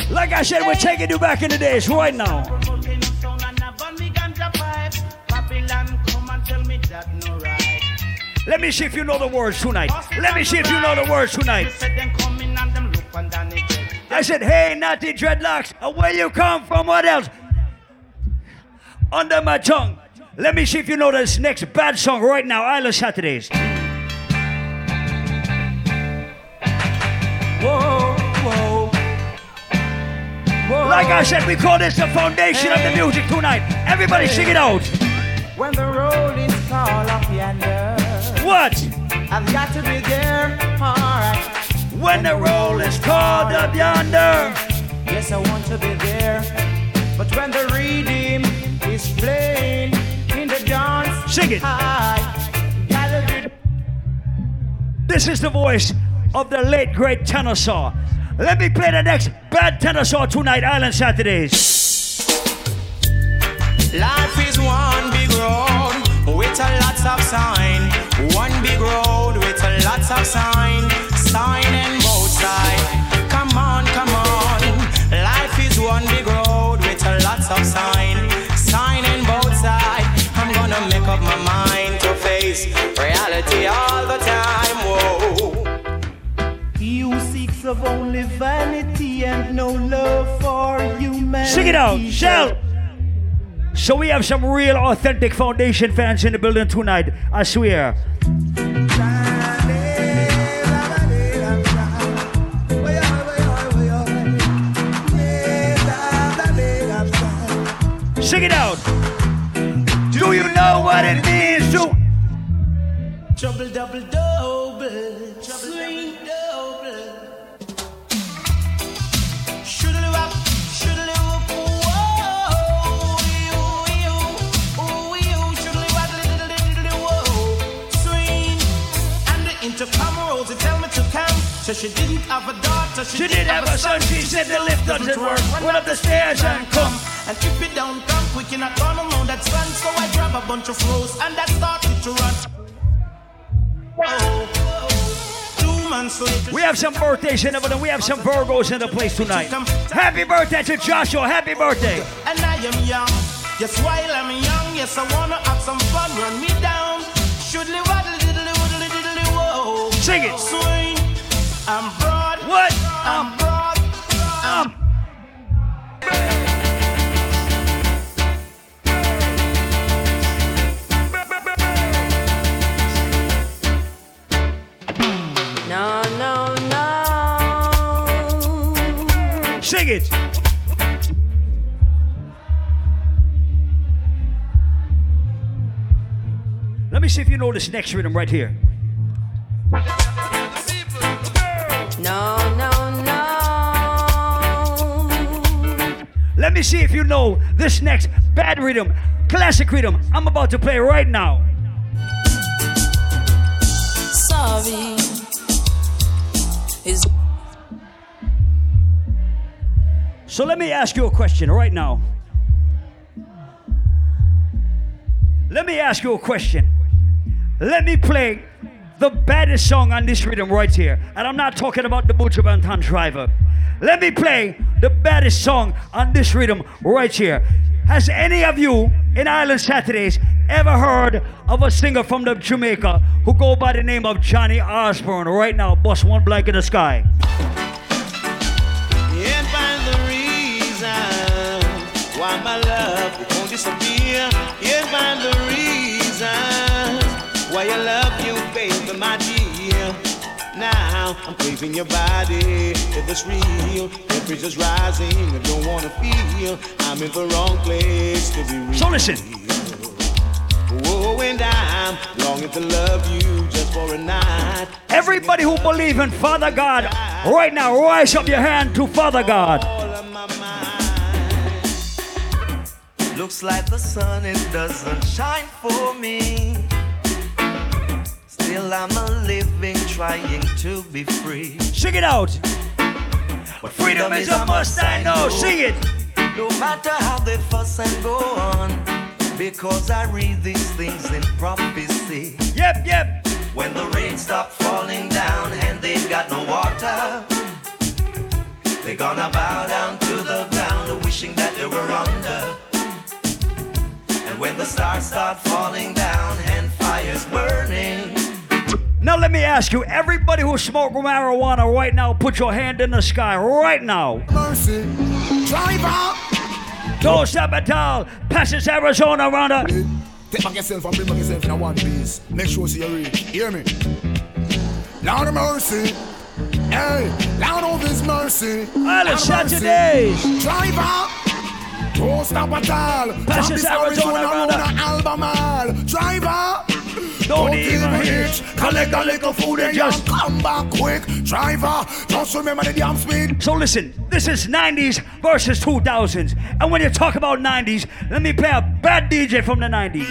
Like I said, we're taking you back in the days right now. Let me see if you know the words tonight. Let me see if you know the words tonight. I said, hey, naughty dreadlocks, where you come from? What else? Under my tongue. Let me see if you know this next bad song right now, Island Saturdays. Whoa, whoa. Whoa. Like I said, we call this the foundation of the music tonight. Everybody sing it out. When the roll is called up yonder. What? I've got to be there. Alright. When the roll is called up yonder. Yes, I want to be there. But when the redeem is playing in the dance, Sing it. I gotta be This is the voice of the late great tenor saw. Let me play the next bad tenor saw tonight, Island Saturdays. Life is one big road with a lots of sign. One big road with a lots of. Sign of only vanity and no love for humanity. Sing it out, shout. So we have some real authentic foundation fans in the building tonight, I swear. Sing it out. Do you know what it means to Trouble double double. So she didn't have a daughter, she, She did have a son, she said the lift doesn't work. Run up the stairs and come. And if it don't come quick, you're not gonna know that's fun. So I grab a bunch of flows and I started to run. Oh, two months later. We have some birthdays in the building. We have some Virgos in the place tonight. Happy birthday to Joshua. Happy birthday. And I am young. Yes, while I'm young, yes, I wanna have some fun. Run me down. Shoodly waddly diddly woodly diddly whoa. Sing it. Swing. I'm broad. What? I'm broad. I'm No, no, no. Sing it. Let me see if you know this next rhythm right here. No, no, no. Let me see if you know this next bad rhythm, classic rhythm I'm about to play right now. Sorry. Is So let me ask you a question right now. Let me ask you a question. Let me play the baddest song on this rhythm right here. And I'm not talking about the Buju Banton Driver. Let me play the baddest song on this rhythm right here. Has any of you in Island Saturdays ever heard of a singer from the Jamaica who go by the name of Johnny Osborne? Right now, bust one blank in the sky. Now your body. If it's real, temperature's rising. I don't wanna feel I'm in the wrong place to be real. So listen. Oh, and I'm longing to love you just for a night. Everybody who believe in Father God, right now, rise up your hand to Father God. Looks like the sun it doesn't shine for me. Still I'm a living, trying to be free. Sing it out. But freedom is a must, I know. Sing it. No matter how they fuss and go on, because I read these things in prophecy. Yep, yep. When the rain stops falling down and they've got no water, they're gonna bow down to the ground, wishing that they were under. And when the stars start falling down and fires burning, Now let me ask you, everybody who smoke marijuana right now, put your hand in the sky right now. Mercy, driver. Don't stop at all. Passes Arizona around the. Take back yourself and bring back yourself in a one piece. Make sure you reach. Hear me? Lord of mercy. Hey, Lord of his mercy. All the Lord of mercy. Saturdays. Driver. Don't stop at all. Passes Arizona around round a Albemarle. Driver. Don't even hit. Collect a little food and just come back quick. Driver, just remember the damn speed. So listen, this is 90s versus 2000s. And when you talk about 90s, let me play a bad DJ from the 90s.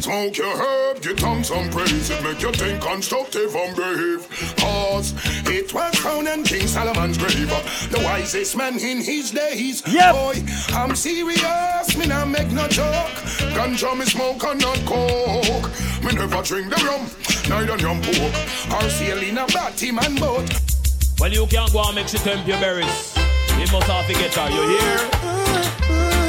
Beyonce, me sing. Well, smoke your herb, get on some praise. It make you think constructive and brave. Cause it was found in King Solomon's grave. The wisest man in his days. Yep. Boy, I'm serious, me not make no joke. Ganja me smoke and not coke. Me never drink the rum, neither yum pork. Or sail in a batty man boat. Well, you can't go and mix it temp your berries. You must have to get her, you hear?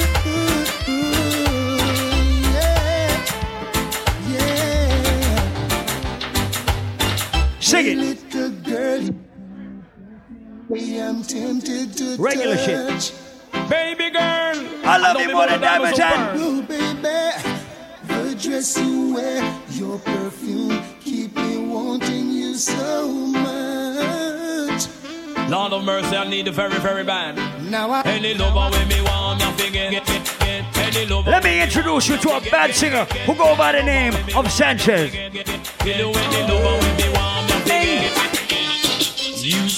Sing it. Little girl, I am tempted to Regular shit. touch. Baby girl, I love you more than diamonds and. Oh, baby, the dress you wear, your perfume, keep me wanting you so much. Lord of mercy, I need the very, very bad. Now I Any lover with me want me figure. Get, get, get, any lover. Let me introduce you to a bad singer who go by the name of Sanchez.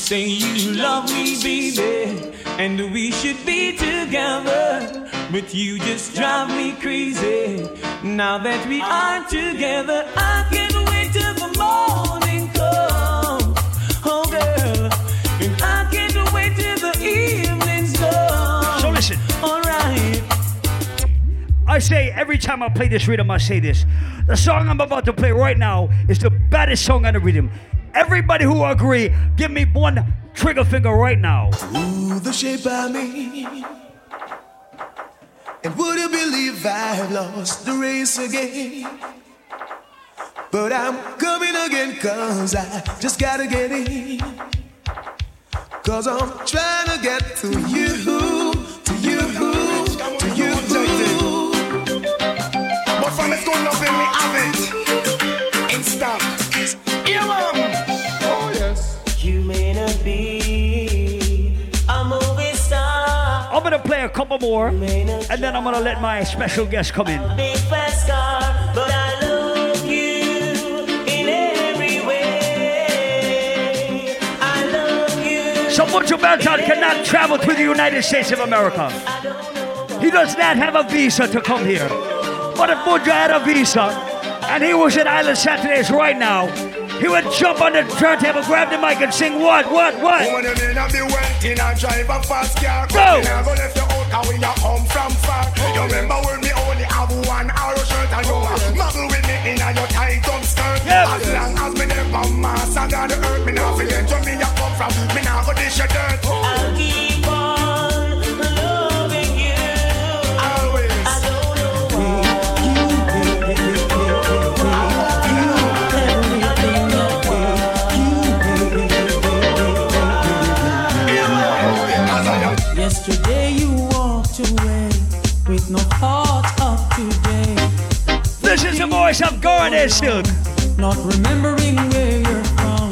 Say you love me, baby, and we should be together. But you just drive me crazy. Now that we are together, I can't I say every time I play this rhythm, I say this. The song I'm about to play right now is the baddest song on the rhythm. Everybody who agree, give me one trigger finger right now. Ooh, the shape of me. And would you believe I've lost the race again? But I'm coming again, cause I just gotta get in. Cause I'm trying to get to you, But the school loving me have it. Instant. Yeah. Oh, yes. You may not be a movie star. I'm gonna play a couple more, and then I'm gonna let my special guest come in. big fast car, but I love you in every way. I love you. So Mucho Belton cannot travel to the United States of America. He does not have a visa to come here. But if Mucho had a visa, and he was in Island Saturdays right now, he would jump on the turntable, grab the mic, and sing what, what, what? Woman, you may not be wealthy and drive a fast car. Bro. You never left your out cause we a come from far. You remember when me only have one arrow shirt and you muggle with me in a your tight up skirt. Yep. As long as me never mass and the earth, me not forget me voice of Garnet Silk. Not remembering where you're from.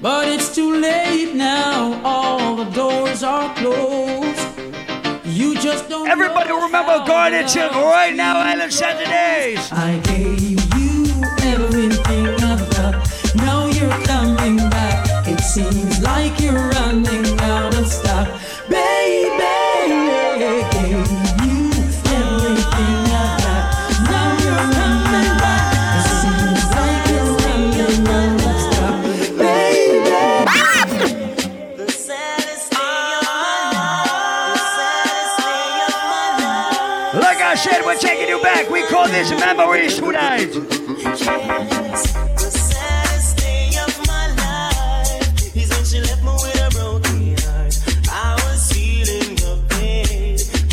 But it's too late now, all the doors are closed. You just don't Everybody remember Garnet Silk right now, Island Saturdays. I gave you everything I've got. Now you're coming back. It seems like you're running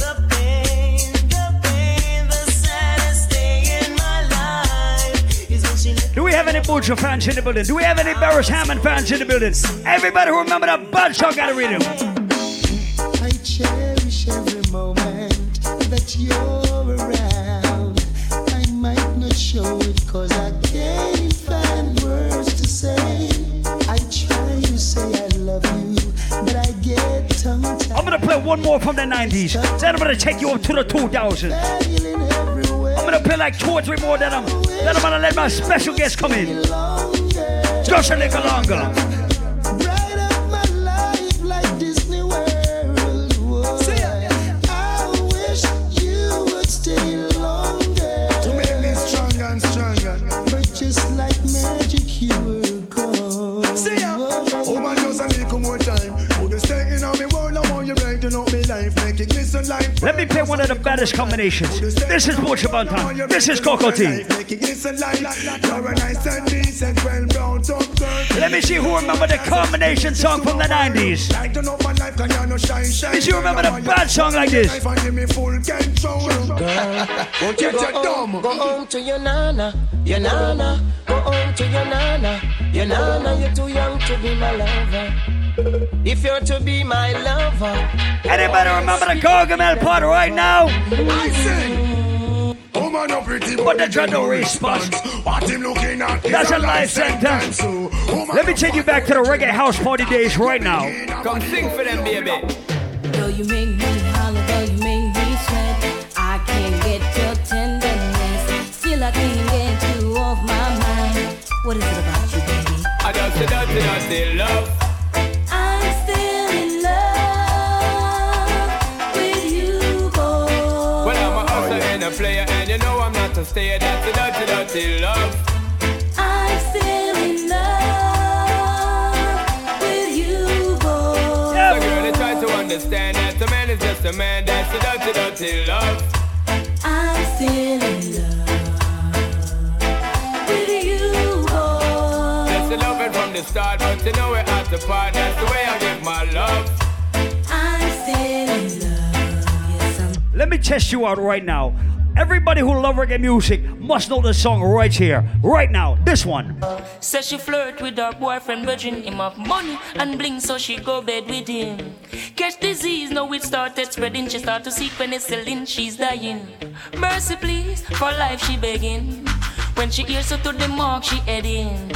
the pain. The saddest day in my life is when Mucho fans in the building? Do we have any Beres Hammond fans in the building? Everybody who remember that bad song got a rhythm. I cherish every moment that you're Then I'm gonna take you up to the 2000s. I'm gonna play like two or three more. Then I'm, then I'm gonna let my special guest come in. Just a little longer. Let me play one of the baddest combinations. This is Buju Banton. This is Cocoa Tea. Make it glisten like. You're a nice and decent, well brown top girl. Let me see who remember the combination song from the 90s. Lighten up my life, can you no shine, shine. Let me see who remember the bad song like this. Life and give me full control. Won't you Get go your home, dumb. go home to your nana, your nana, go home to your nana, your nana, you're too young to be my lover. If you're to be my lover, Anybody remember the Gargamel part right now? I sing. Oh man, no pretty, But the dread no response. What him looking at That's a life sentence. Oh, Let me take you back to the reggae house party days right now. Come sing for them, baby. Though you make me holler, though you make me sweat, I can't get your tenderness. Still, I can't get you off my mind. What is it about you, baby? I just say dirty, dirty love. I'm not a stayer. Dirty, dirty love. I'm still in love with you, boy. So, girl, they try to understand that a man is just a man. That's a dirty, dirty love. I'm still in love with you, boy. That's the loving from the start, but you know we're at the part. That's the way I give my love. I'm still in love. Yes. Let me test you out right now. Everybody who love reggae music must know the song right here, right now. This one. Says she flirt with her boyfriend, virgin him of money and bling, so she go bed with him. Catch disease, now it started spreading. She start to seek penicillin, she's dying. Mercy, please, for life she begging. When she hears her to the mark, she heading.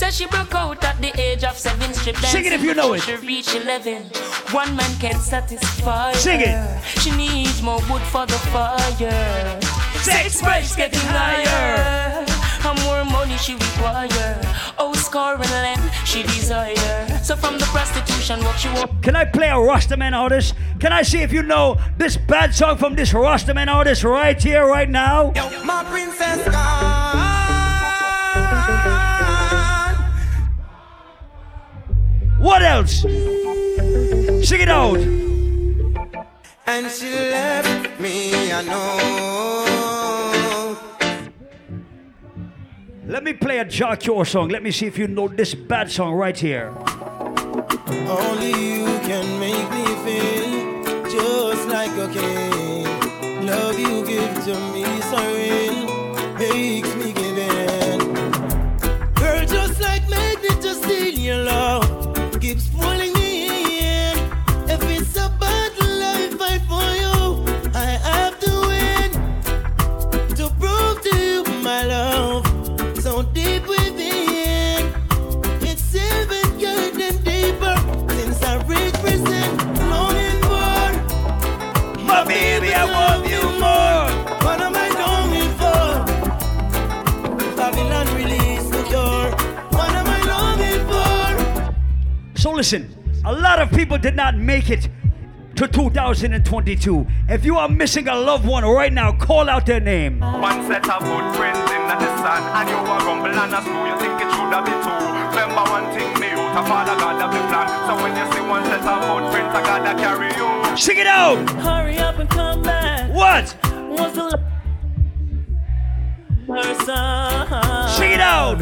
Says she broke out at the age of seven, strip dancing. Sing it if you know it. She reach eleven. One man can't satisfy. Sing it. She needs more wood for the fire. Sex price getting higher. And more money she require. Oh, score and land she desire. So from the prostitution work she want. Can I play a Rastaman artist? Can I see if you know this bad song from this Rastaman artist right here, right now? My princess gone. What else? Sing it out. And she left me, I know. Let me play a Jack Cure song. Let me see if you know this bad song right here. Only you can make me feel just like a king. Love you people did not make it to 2022. If you are missing a loved one right now, call out their name. One set of footprints in the sun, and you are rumble and a screw. You think it should have been two. Remember one thing, me out of Father God have the plan. So when you see one set of footprints, I gotta carry you. Sing it out. Hurry up and come back. What? Was the person. Sing it out.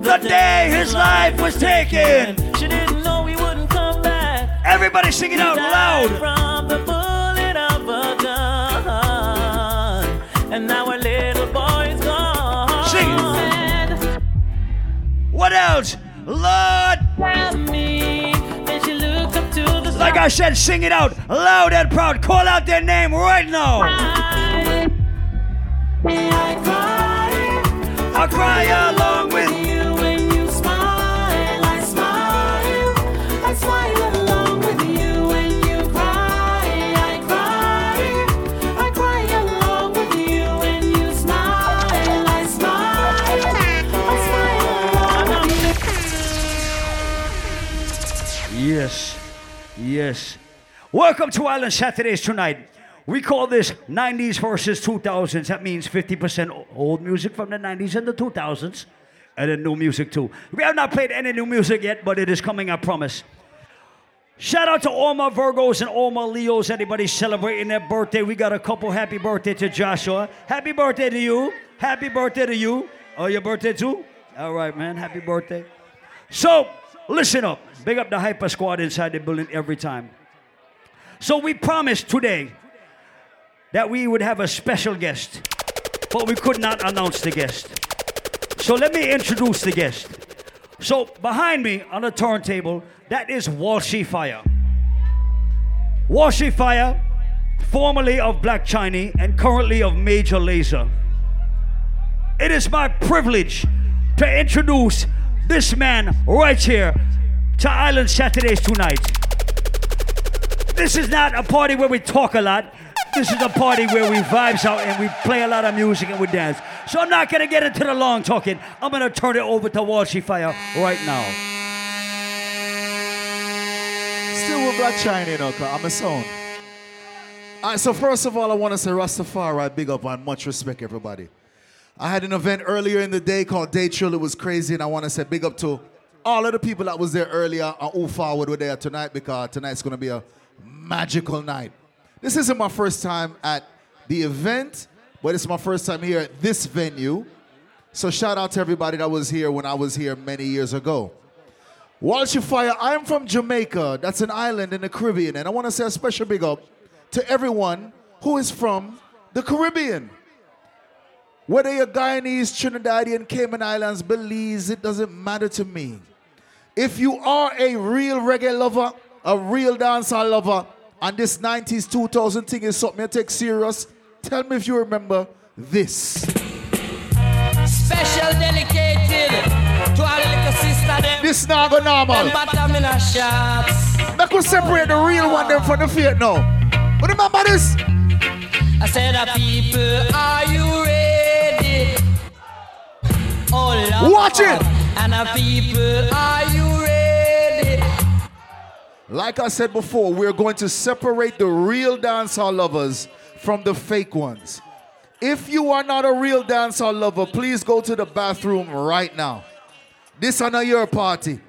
The day his life was taken. Everybody sing it out loud. From the bullet of a gun. And now our little boy's gone. Sing it. else? Lord. Like I said, sing it out loud and proud. Call out their name right now. I cry along with Yes, yes. Welcome to Island Saturdays tonight. We call this 90s versus 2000s. That means 50% old music from the 90s and the 2000s, and then new music too. We have not played any new music yet, but it is coming, I promise. Shout out to all my Virgos and all my Leos. Anybody celebrating their birthday? We got a couple happy birthday to Joshua. Happy birthday to you. Happy birthday to you. Oh, your birthday too? All right, man. Happy birthday. So, listen up. Big up the Hyper Squad inside the building every time. So, we promised today that we would have a special guest, but we could not announce the guest. So, let me introduce the guest. So, behind me on the turntable, that is Walshy Fire. Walshy Fire, formerly of Black Chiney and currently of Major Lazer. It is my privilege to introduce this man right here to Island Saturdays tonight. This is not a party where we talk a lot. This is a party where we vibes out and we play a lot of music and we dance. So I'm not gonna get into the long talking. I'm gonna turn it over to Walshy Fire right now. Still with Black Chiney, you know, I'm a sound. All right, so first of all, I want to say Rastafari, big up and much respect, everybody. I had an event earlier in the day called Day Chill. It was crazy, and I want to say big up to all of the people that was there earlier and who forward were there tonight because tonight's going to be a magical night. This isn't my first time at the event, but it's my first time here at this venue. So shout out to everybody that was here when I was here many years ago. Walshy Fire, I'm from Jamaica. That's an island in the Caribbean. And I want to say a special big up to everyone who is from the Caribbean. Whether you're Guyanese, Trinidadian, Cayman Islands, Belize, it doesn't matter to me. If you are a real reggae lover, a real dancehall lover, and this 90s, 2000 thing is something you take serious, tell me if you remember this. Special dedicated to our little sister them. This now go normal. Them bottom in a shots. Make us separate the real one them from the fake now. But remember this? I said, people, are you ready? Oh, Watch it. And uh, people, are you ready? Like I said before, we're going to separate the real dancehall lovers from the fake ones. If you are not a real dancehall lover, please go to the bathroom right now. This is not your party.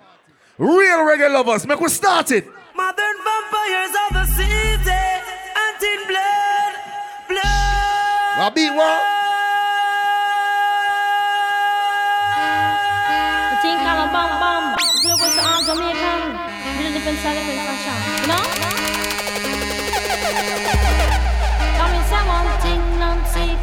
Real reggae lovers, make we start it. Modern vampires of the city, and in blood, blood. What? The thing called a bam bam. Global to all Jamaican. A different style, different fashion. You know? Come and say one thing, Nancy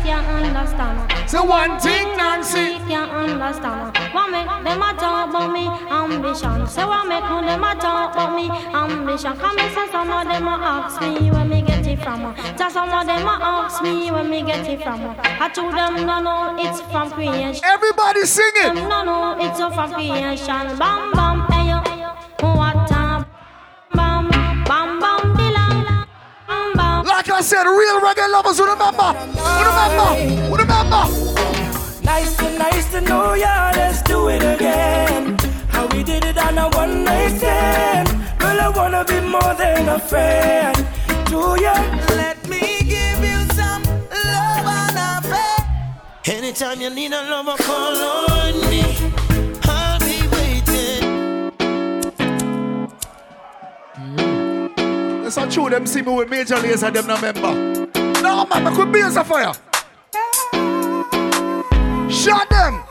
can't understand. Say one thing, Nancy. can't understand. What make them a talk about me ambition? Say what make them a talk about me ambition? Come and say some of them a ask me where me get it from. Just some of them a ask me where me get it from. I told them no no, it's from creation. Everybody sing it. No no, it's from creation. Bam bam, hey yo, what Like I said, real reggae lovers, who remember? Who remember? Who remember? Nice to nice to know ya. Let's do it again. How we did it on a one night stand. Girl, I wanna be more than a friend to ya. Let me give you some love and affection. Anytime you need a lover, call on me. That's not true. Them see me with Major Lazer, them no member. No, man, I could be as a fire. Shot them.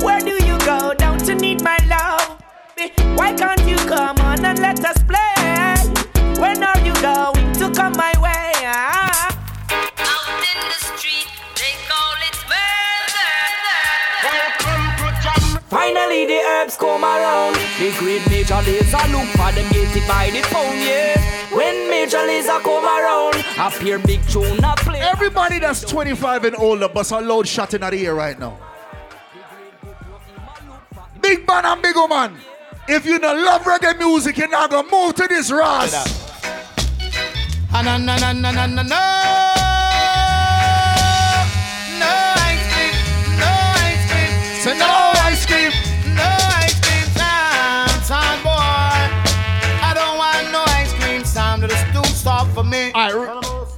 Where do you go? Don't you need my love? Why can't you come on and let us play? When are you going to come my way? Out in the street, they call it murder. Finally, the herbs come around. big grade Major Lazer look for them get it by the pound, yeah. When Major Lazer come around, appear big tune a play. Everybody that's 25 and older, bust a loud shot in the ear right now. Big man and big woman. If you don't love reggae music, you're not gonna move to this Ross. Na na na na na na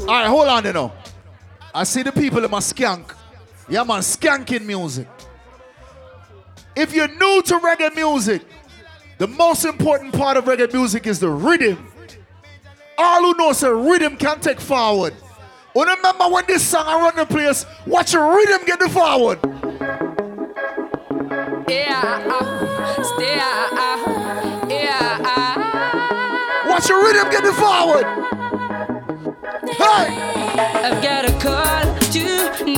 all right, hold on, you know. I see the people in my skank. Yeah, man, skanking music. If you're new to reggae music, the most important part of reggae music is the rhythm. All who knows the rhythm can take forward. You remember when this song I run the place, watch the rhythm get the forward. Yeah, uh, stay, uh, uh, yeah, uh. Watch the rhythm get the forward. Hey! I've got a call to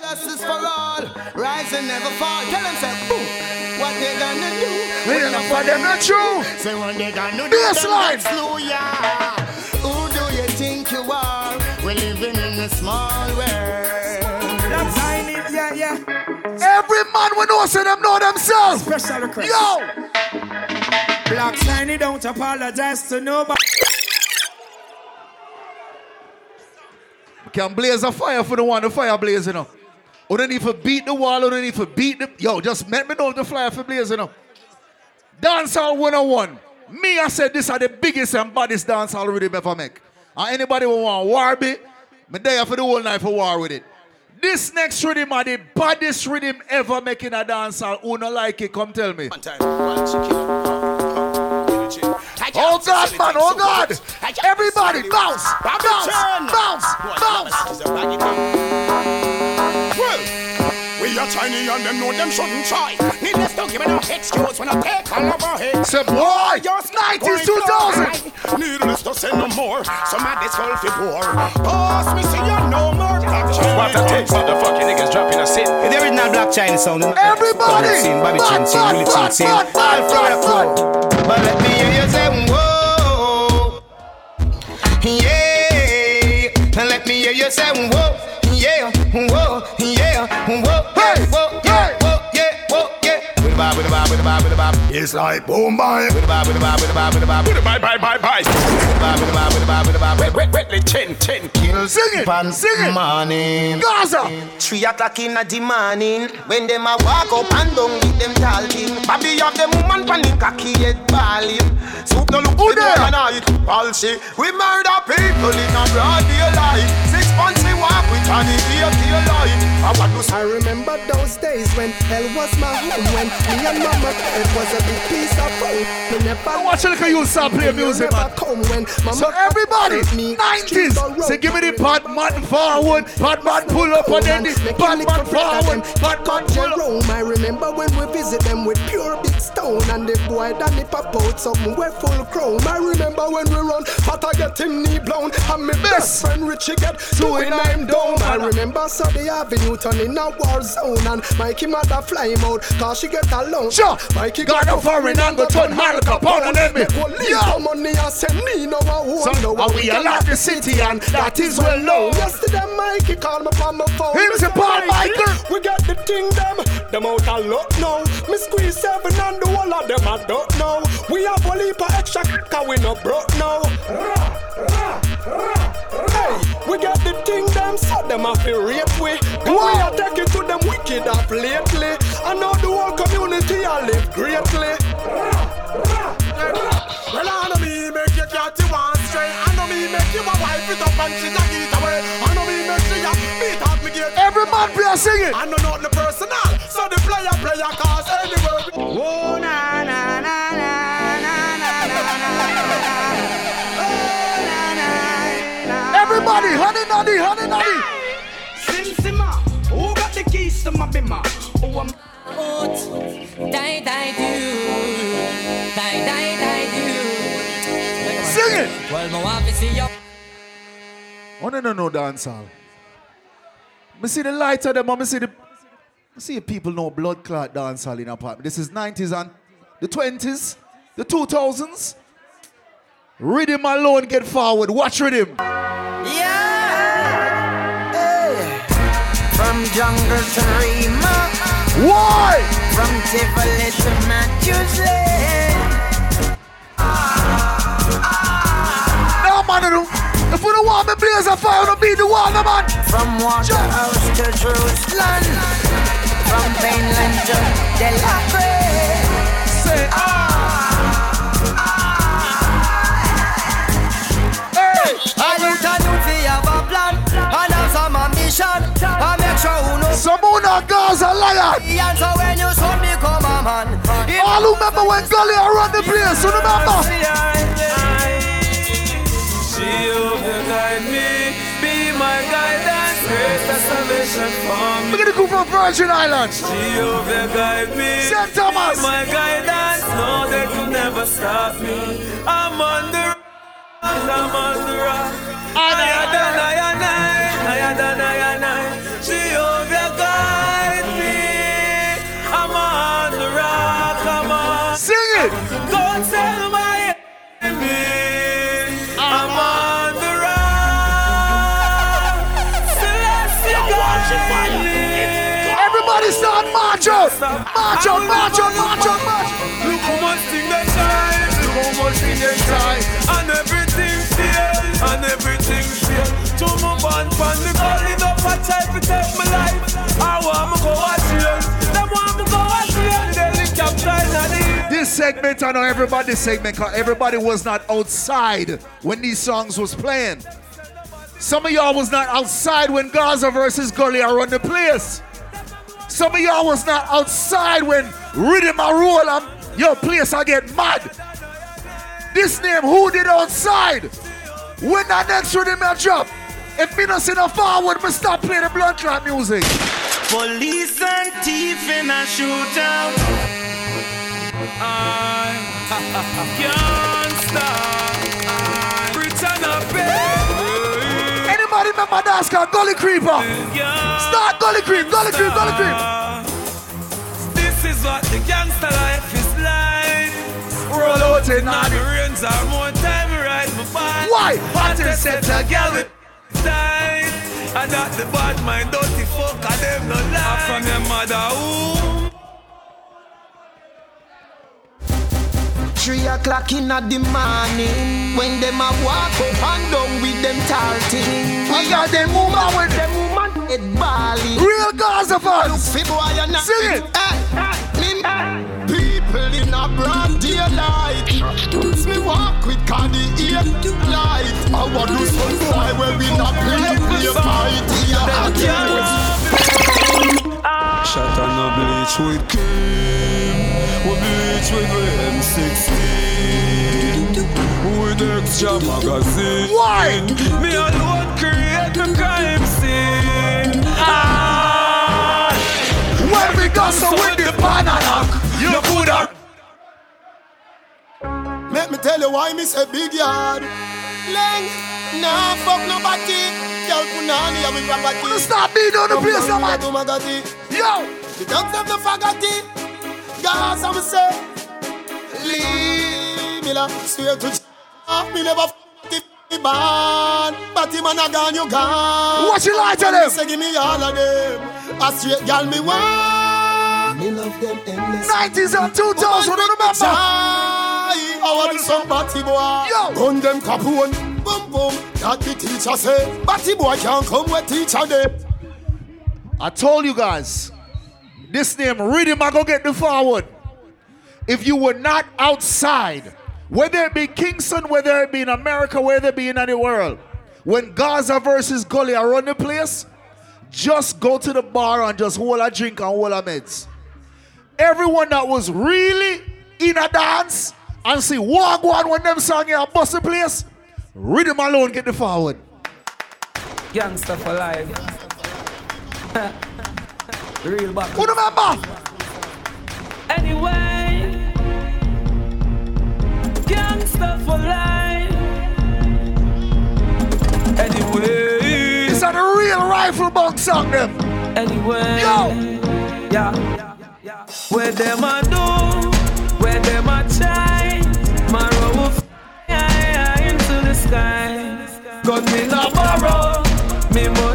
Justice for all, rise and never fall. Tell them, say, boom, what they gonna do? We enough for them not true. Say what they gonna do? Baseline. Them get yeah. Who do you think you are? We're living in a small world. That's I need, yeah, yeah. Every man we know say them know themselves. Special request. Yo! Black Chiney don't apologize to nobody. Can blaze a fire for the one the fire you know. You don't need to beat the wall, you don't need to beat the. Yo, just let me know if the fire for you know. Dancehall 101. Me, I said this are the biggest and baddest dancehall rhythm ever make. And anybody who want war be, me there for the whole night for war with it. This next rhythm are the baddest rhythm ever making a dancehall. Who not like it? Come tell me. Oh God, man, oh God! Everybody, bounce, bounce, bounce, bounce. Well, we are tiny and them know them shouldn't try. Needless to give it no excuse when I take all of our heads. Say, boy, 90s, 2000. Needless to say no more. Some of this whole fit war. Pass me, see you no more. What a taste, motherfucking niggas dropping a sin. The original Black Chiney sound. Everybody! Bobby Chin, scene, Willie Chin, scene. bad, bad, All from the bad. But let me hear you say, whoa. Yeah. And let me hear you say, whoa. Yeah. Whoa. Yeah. Whoa. Hey. Whoa. With with a bob, with a bob, with a bob. It's like boom bye. With a bob, with a bob, with a bob, with a bob. Put it bye bye bye bye. With a bob, with a bob, with a bob, with a bob. Wet wet wetly chin chin. Kill Sing it, pan sing it. morning. Gaza! Three o'clock in the morning When them a walk up and down with them talking Bobby have them woman panic cocky head balling Soup no look Who good there? overnight All she We murder people in a broad daylight Six months we walk with Johnny Day kill life I want to I remember those days when hell was my home When me and mama, it was a big piece of Me never Watch a little you start play music, man. when mama So everybody, me, 90s, say give me the bad man forward, bad man pull up and then the bad man forward, bad man pull up. I remember when we visit them with pure big stone And the boy Danny pop out something we full chrome. I remember when we run, but I get him knee blown. And my best friend Richie get doing I'm down I remember Sunday Avenue turning a war zone And Mikey mother fly him out, cause she get alone Sure, Mikey got a foreign and go turn Al Capone and let me. Yo! Yo! money and send me no a home So, no and we unlock the city and that is well known. Yesterday Mikey called me from my phone Him say, Mr. Paul Mikey, Michael. We got the thing them Them out a lot now Me squeeze seven and the whole of them I don't know We have a leap of extra cause we no broke now Hey, we get the thing them so them a feel rape we Cause we are taking to them wicked up lately I know the whole community a live greatly Well, I know me make you cat you one straight. I know me make you a wife it up and she a get away. I know me make you a beat out me gate. Every man play a sing it. I know not the personal, so the player player cause anywhere. Oh na na na na Everybody, honey noddy, honey noddy. Sim Simma, who got the keys to my bimmer? Oh, I'm out. Die, die, do. Die, die, die, do. Sing it. Well, my wife is see you. Oh no no no dancehall. Me see the light of them, oh, I see the I see people know blood clot dancehall in apartment. This is 90s and the 20s, the 2000s. Rhythm alone get forward. Watch rhythm. Jungle to Rima. Why? From Tivoli to Massachusetts. No man, no. if we don't want me blaze a fire, don't beat the wall, no man. From Waterhouse to Jerusalem. From Finland to Delaware. Say ah. Hey, I Some who not girls are liar And so when you son become a man All who remember when Gully run the place, you remember? She will guide me, be my guidance, grace the salvation for me. Look at the group from Virgin Islands. She will guide me, St. Thomas. be my guidance, no they could never stop me. I'm on the rock, I'm on the rock. I I I had done, I had done. Out. March march march march Look how much thing they shine, look how much thing they try, and everything fails, and everything fails. To my band, pan the calling up a try to take my life. I want me go watch you, them want me go watch you, they lick up China. This segment, I know everybody this segment, cause everybody was not outside when these songs was playing. Some of y'all was not outside when Gaza versus Gully are on the place. Some of y'all was not outside when Rhythm and Roll and your place I get mad. This name, who did outside? When that next rhythm I drop, if me not see no forward, me stop playing the blood clot music. Police and thief in a shootout. I Anybody remember Gully Creeper? Start Gully Creep, Gully Creep, Gully Creep. This is what the gangster life is like. Roll out in Now the rains are more time ride my bike. Why? Hotter set a gal with tight. I got the bad mind, dirty fuck, and them no lie. From your mother womb. Three o'clock in the morning. When them a walk up and down with them tall thing. I got them woman with them woman. Head bally Real Gaza fans. Look fi boy and not Sing it. Me People in a broad daylight. Me walk with candy ear light I want to sun fly where we not play play fight. Shot on a bleach with Kim We bleach with M16 With extra magazine Why? Me alone create the crime scene ah! When we got so with the banana, you could have. Let me tell you why me say big yard. Leng, nah fuck nobody. Girl punani and we property. Stop beating on the place, no man. Do magati. Yo, The dogs them the fagati. Gas I'm say. Leave me la swear to Ah, me never f- the band. But him and a gone, you gone. What you like to And them? Say give me all of them. A straight gal me want. Me love them endless. 90s and 2000, remember? I want some batty boy. Yo. Gun them capone. Boom boom. That the teacher say. Batty boy can't come where teacher dey. I told you guys, this name Rhythm, I go get the forward. If you were not outside, whether it be Kingston, whether it be in America, whether it be in any world, when Gaza versus Gully are on the place, just go to the bar and just hold a drink and hold a meds. Everyone that was really in a dance and see walk one when them song here bust the place, Rhythm alone get the forward. Gangster for life. Real back. Who remember? Anyway, for life. Anyway, a real rifle bunk song them. Anyway, yo, yeah, yeah, yeah. Where them a do? Where them a try? My fly into the sky. Me no borrow, me.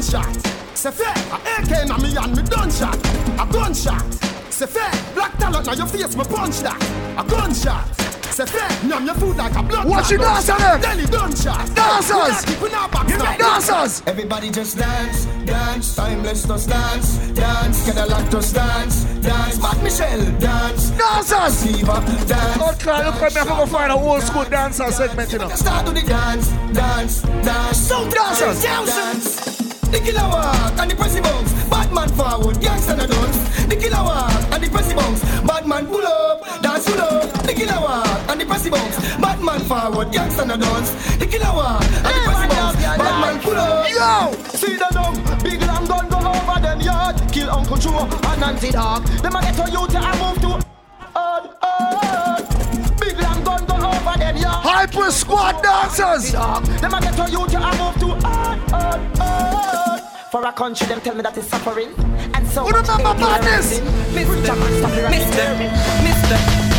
Gunshot. Say fair, a AK na me and me done shot. A gunshot. Say fair, black talent na your face me punch that. A gunshot. Say fair, numb your food like a blood. Watch clot it, dance on gunshot. them. Delhi gunshot. Dancers. We not keeping our backs now. Dancers. Everybody just dance, dance, timeless just dance, dance, get a lot just dance, dance, Matt Michelle, dance, dancers, Siva, dance. Oh, Clark, look at me, I'm gonna find an old school dancer segment, you know. Start to the dance, dance, dance. So dancers. dance. The killer walk and the pressy bounce. Bad man forward, gangster no dance. The killer walk and the pressy bounce. Bad man pull up, dance pull up. The killer walk and the pressy bounce. Bad man forward, gangster no dance. The killer walk and the pressy bounce. Bad man pull up. Yo! See the dog, big lamb gun go over them yard. Kill Uncle Joe and Nancy Dog. Them a get to you to a move to hard, hard. Hyper squad dancers. Them get to you move to. For a country, them tell me that it's suffering. And so Who remember madness? Mr. Mister, Mister,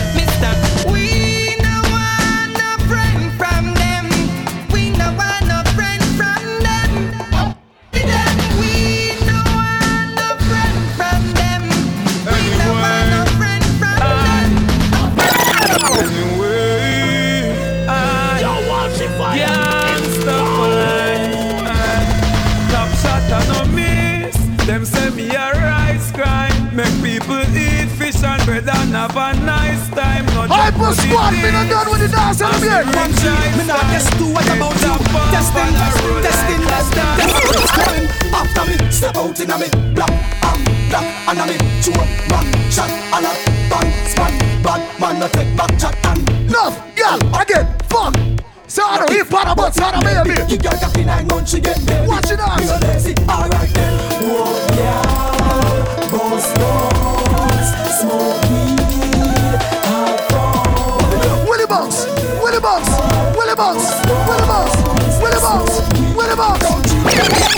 have a nice time. No Hyper just put squad, me not done with the dance As yet. the Me not guess too what about you. Testing, testing, testing, testing. Coming after me, step out in a me. Black, am black, and a me. Chew man, shot, and a bang, span. Bad man, no take back chat and Love, girl, again, fuck. So I don't hip hop about Sana baby. You got that in nine months, she get there. Watch it out. You lazy, alright then. Whoa, yeah. Boss, boss, smoke Willie Box, Willie Box, Willie Box, Willie Box, Willie.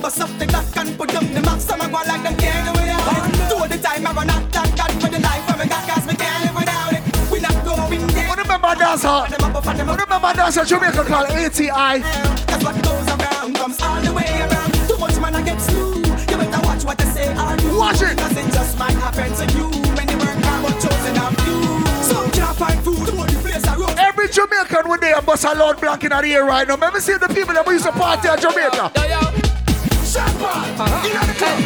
Left us up from the clock and put up the mark. Some are going like them can't do without it. Two the time I run out, thank God for the life where we got 'cause we can't live without it. We not going there. What remember dancer? What remember dancer Jamaica called ATI? Cause what goes around comes all the way around. Too much man I get slew. You better watch what they say or do. Watch it. Cause it just might happen to you when you work hard but chosen of you. Some can't find food. Hold the place I road. Every Jamaican when they bust a loud blank in the ear right now. Remember see the people that we used to party at Jamaica. In uh-huh. the club.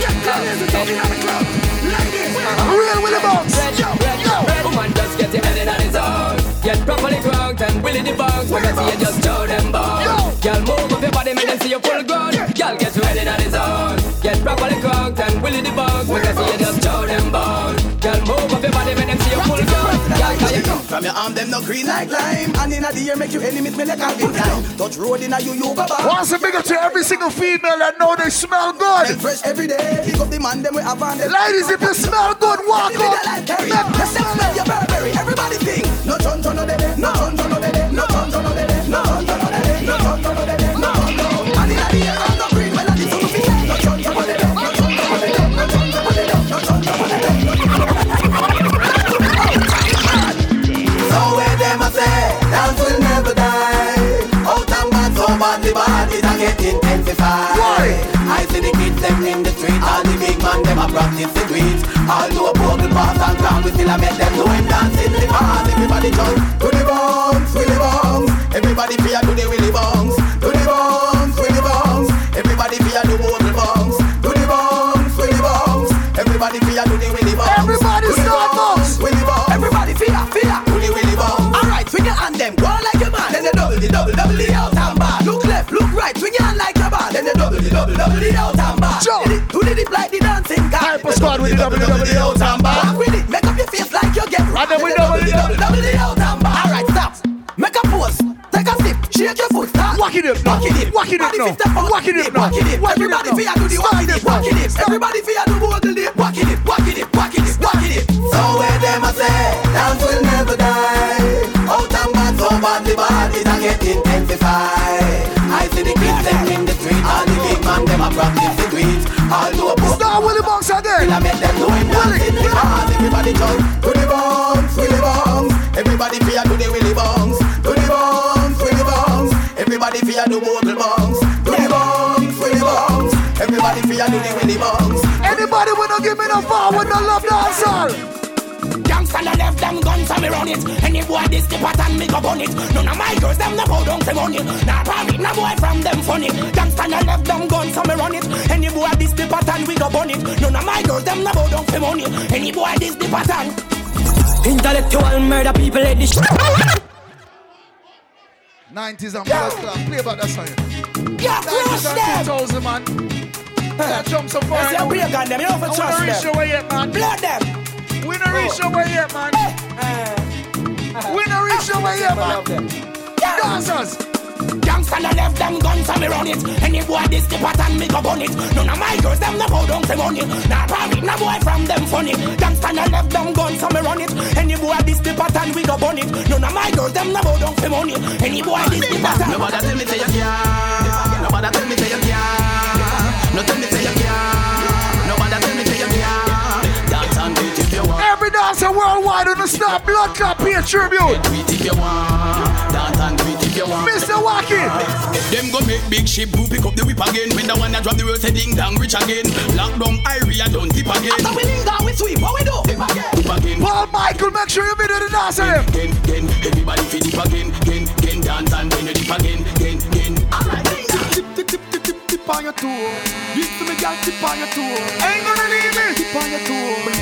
Get crazy. In the club. Ladies. Uh-huh. Real Willie Box. Yo, yo. Woman just get in on his own. Get properly ground and willy the bounce. When I see you just show them bones. Girl, move up your body, make them see you full grown. Girl, get ready on his own. Get properly and willy the. When I see you just From your arm, them no green like lime. And in the ear, make you enemies me like Calvin Klein. Touch road in a you yoga bar. Once a big up to every single female that know they smell good. Fresh every day. Pick up the man, them we have on them. Ladies, if you smell good, walk up. Why? I see the kids them in the street, all the big man them a practice the tweet. All do a bogle pass and clown, we still a make them know him dance in the bars. Everybody jump to the bounce, willy bounce. Everybody fear to the willy out and back. It, the like the dancing guy. Hyper squad with the double, double, the out and back. With it, make up your face like you get And then we double, the double, double the out and back. Alright, stop. Make a pose, take a sip, shake your foot, start Walk it up now. Walk it up now. Walk it up now. Walk it up Everybody fear do the walk it, walk it. Everybody fear do walk it, walk it, walk it, walk it, walk it. So where them a say, dance will never die. Oh, out and bad, so badly bad, it a get intensified. Big man them a practice the tweet. All do a book. Star Willie Box again. I make them know dancing the bars. Everybody jump to the bounce, Willie bounce. Everybody fear to the Willie bounce, to the bounce, Willie bounce. Everybody fear to Mogul bounce, to the bounce, Willie bounce. Everybody fear to the Willie bounce. Anybody wanna give me no forward, no love dancehall? Gangsta na left them guns and me run it Any boy this the pattern me go bun it None of my girls them no bow down for money Nah party no boy from them funny Gangsta na left them guns and me run it Any boy this the pattern we go bun it None of my girls them no bow down for money Any boy this the pattern Intellectual murder people let this 90s and blood clot. Play about that song. Yeah, 90s crush and them 2000, man. Yeah, jump so far. That's your break on them, you know for I trust wanna reach them. your way yet, man. Blood them We not reach your way yet, man. We not reach your way yet, man. Dancers. Gangsta na left them guns and me run it. Any boy this the pattern me go bun it. None of my girls them no bow down for money. Nah party no boy from them funny. Gangsta na left them guns and me run it. Any boy this the pattern we go bun it. None of my girls them no bow down for money. Any boy this the pattern. Nobody tell me say you can't. Nobody tell me say you can't. No tell me Every worldwide on the stop blood clot pay tribute. Do it if you want. Dance and do if you want. Mr. Wacky. Them go make big ship who pick up the whip again. When the one that drop the world say ding dong rich again. Lockdown area don't tip again. After we link down, we sweep. What we do? Dip again. Dip again. Paul Michael, make sure you be there to dance with him. Again, again, everybody fi dip again, again, again, dance and then you dip again, again, again. Alright, ding dong. Tip, tip, tip, tip, tip, tip on your toe. Give to me, girl, tip on your toe. Ain't gonna leave me. Tip on your toe.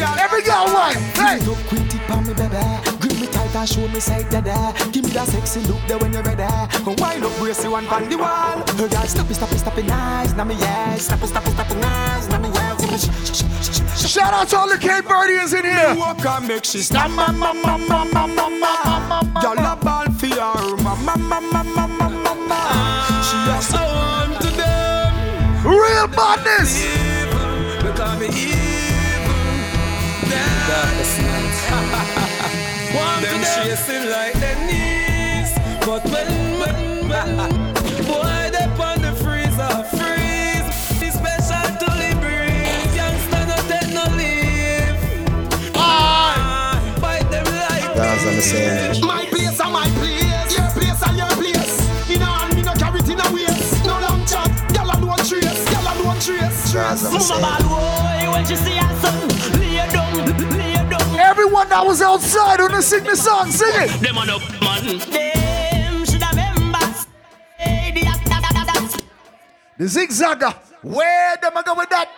Girl, Every girl one. Hey. Look quick, tip on me, baby. Grip me tight and show me side dada. Give me that sexy look there when you're ready. Go wind up, brace you one on the wall. Oh, girl, stop it, stop it, stop it, nice. Now me yes, stop it, stop it, stop it, nice. Now me yes. Shout out to all the Cape Verdeans in here. Walk and make she stop, ma ma ma ma ma ma ma. Girl, a ball for her, ma ma ma ma ma ma ma ma. She has I want to them Real badness. Chasing like their knees, but when when when boy they on the freezer freeze, it's special to the breeze. Youngster no take no leave. Ah, fight them like That's what I'm saying. My place and my place. Your place and your place. In a hand, me no carry it in a waist. No long chat. Gyal a don't trace. Gyal a don't trace. That's what I'm saying. bad boy when she see her son Lay down, lay down Everyone that was outside on the sing the song, sing it. Them on up, man. Them should have members Hey, the zigzagger. Where them I go with that?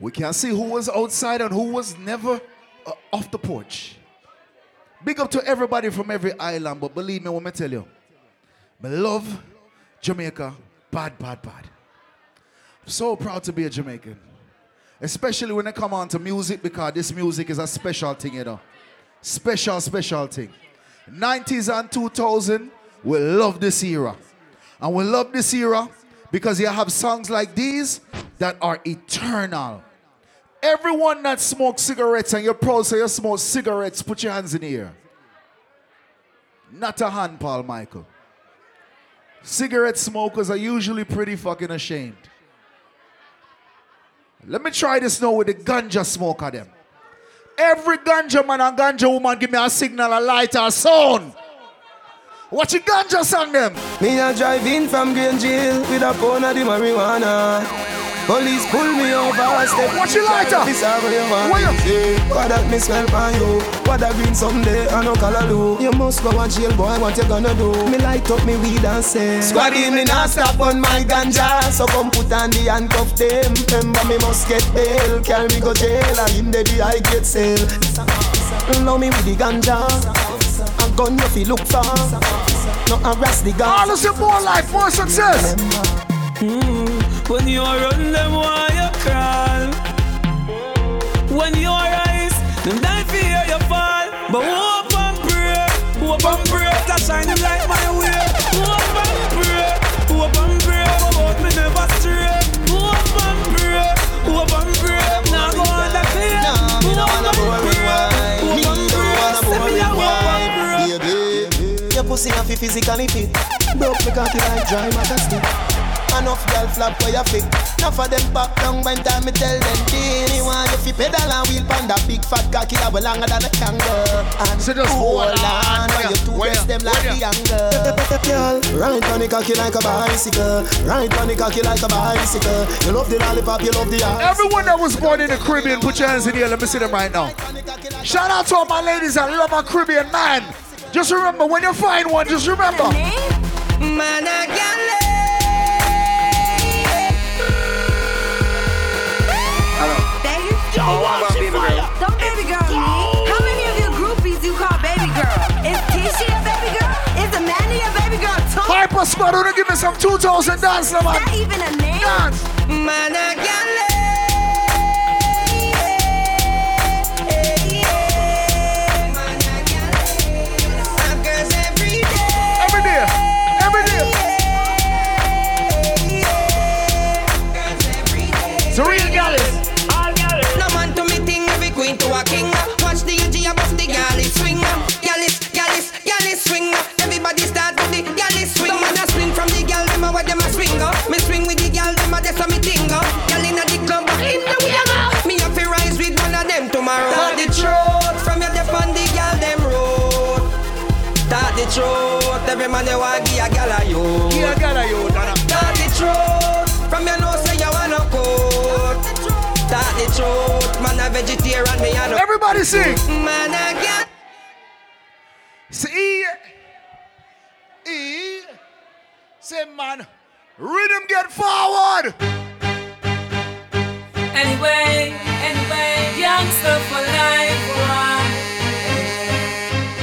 We can't see who was outside and who was never uh, off the porch. Big up to everybody from every island, but believe me when I tell you, I love Jamaica, bad, bad, bad. I'm so proud to be a Jamaican, especially when it come on to music because this music is a special thing, you know. Special, special thing. 90s and 2000, we love this era. And we love this era because you have songs like these that are eternal. Everyone that smokes cigarettes and you're proud say you smoke cigarettes, put your hands in the air. Not a hand, Paul Michael. Cigarette smokers are usually pretty fucking ashamed. Let me try this now with the ganja smoker them. Every ganja man and ganja woman give me a signal, a light, a sound. What you ganja song them? Me a drive in from Green Jail with a pound of the marijuana. Police pull me over, step What you lighter? This how you want What you- say. What that me smell on you? What that green someday I no color do. You must go to jail, boy. What you gonna do? Me light up me weed and say. Squaddy me not stop on my ganja, so come put on the handcuff them. Remember me must get bail, carry me go jail, and in the day I get sale. Love me with the ganja, a gun you fi look for. No harass the guns. All of you more life, more success. Mm, when you run them, why you crawl? When you rise, them die fear you fall. But hope and pray, hope and pray, that shine them like my way. Hope and pray, hope and pray, but me never stray. Hope and pray, hope and pray, now go on that fear. Nah, me no wanna boring wine. Me no wanna boring wine, baby. Your pussy have to physically fit. Broke me cocky like dry matter stick. Enough girl flap for your fit. Enough of them back down when time me tell them Dini want you fi pedal and wheel pan that big fat cocky that way longer than a kangaroo. And So just hold hold on on. when you two Where breast ya? them like Where the ya? younger. Girl, ride on the cocky like a bicycle. Ride on the cocky like a bicycle. You love the lollipop, you love the ice. Everyone that was born in the Caribbean, put your hands in the air. Let me see them right now. Shout out to all my ladies that love my Caribbean man. Just remember, when you find one, just remember. Man, I Don't baby girl. Don't baby girl me. How many of your groupies you call baby girl? Is Tisha a baby girl? Is Amanda a baby girl too? Squad, wanna give me some 2000 dance, man. Is that even a name? Dance. Man, I can one tomorrow. Talk the truth from your dep on the gal, them road. Talk the truth, every man you want give a gal a you. Give a gal a you, Talk the truth, from your nose say you wanna coat. Talk the truth, man a vegetarian, me a no. Everybody sing. Man a gal. See, E, say man, rhythm get forward. Anyway, anyway, for life,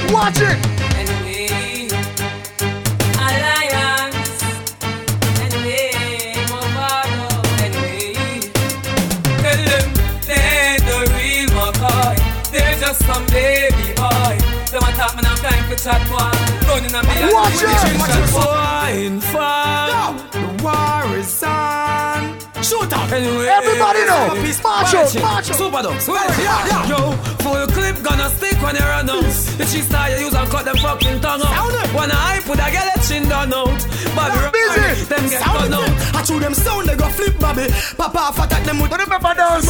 one. Watch it. Anyway, alliance. Anyway, Movado. Anyway, tell them they ain't the real McCoy. They're just some baby boy. Them a talk, man, time for chat boy. Running on me and Watch it. trick Watch it. boy. Fine, fine. The war is on. Shoot out. Anyway, Everybody know. March out, march out. Super dogs. Yeah, yeah. Yo, full clip gonna stick when you run out. If she start, you use and cut them fucking tongue out. Wanna hype with a girl that chin done out. Bobby Them get Sound out. I chew them sound, they go flip, Bobby. Papa off attack them with remember those.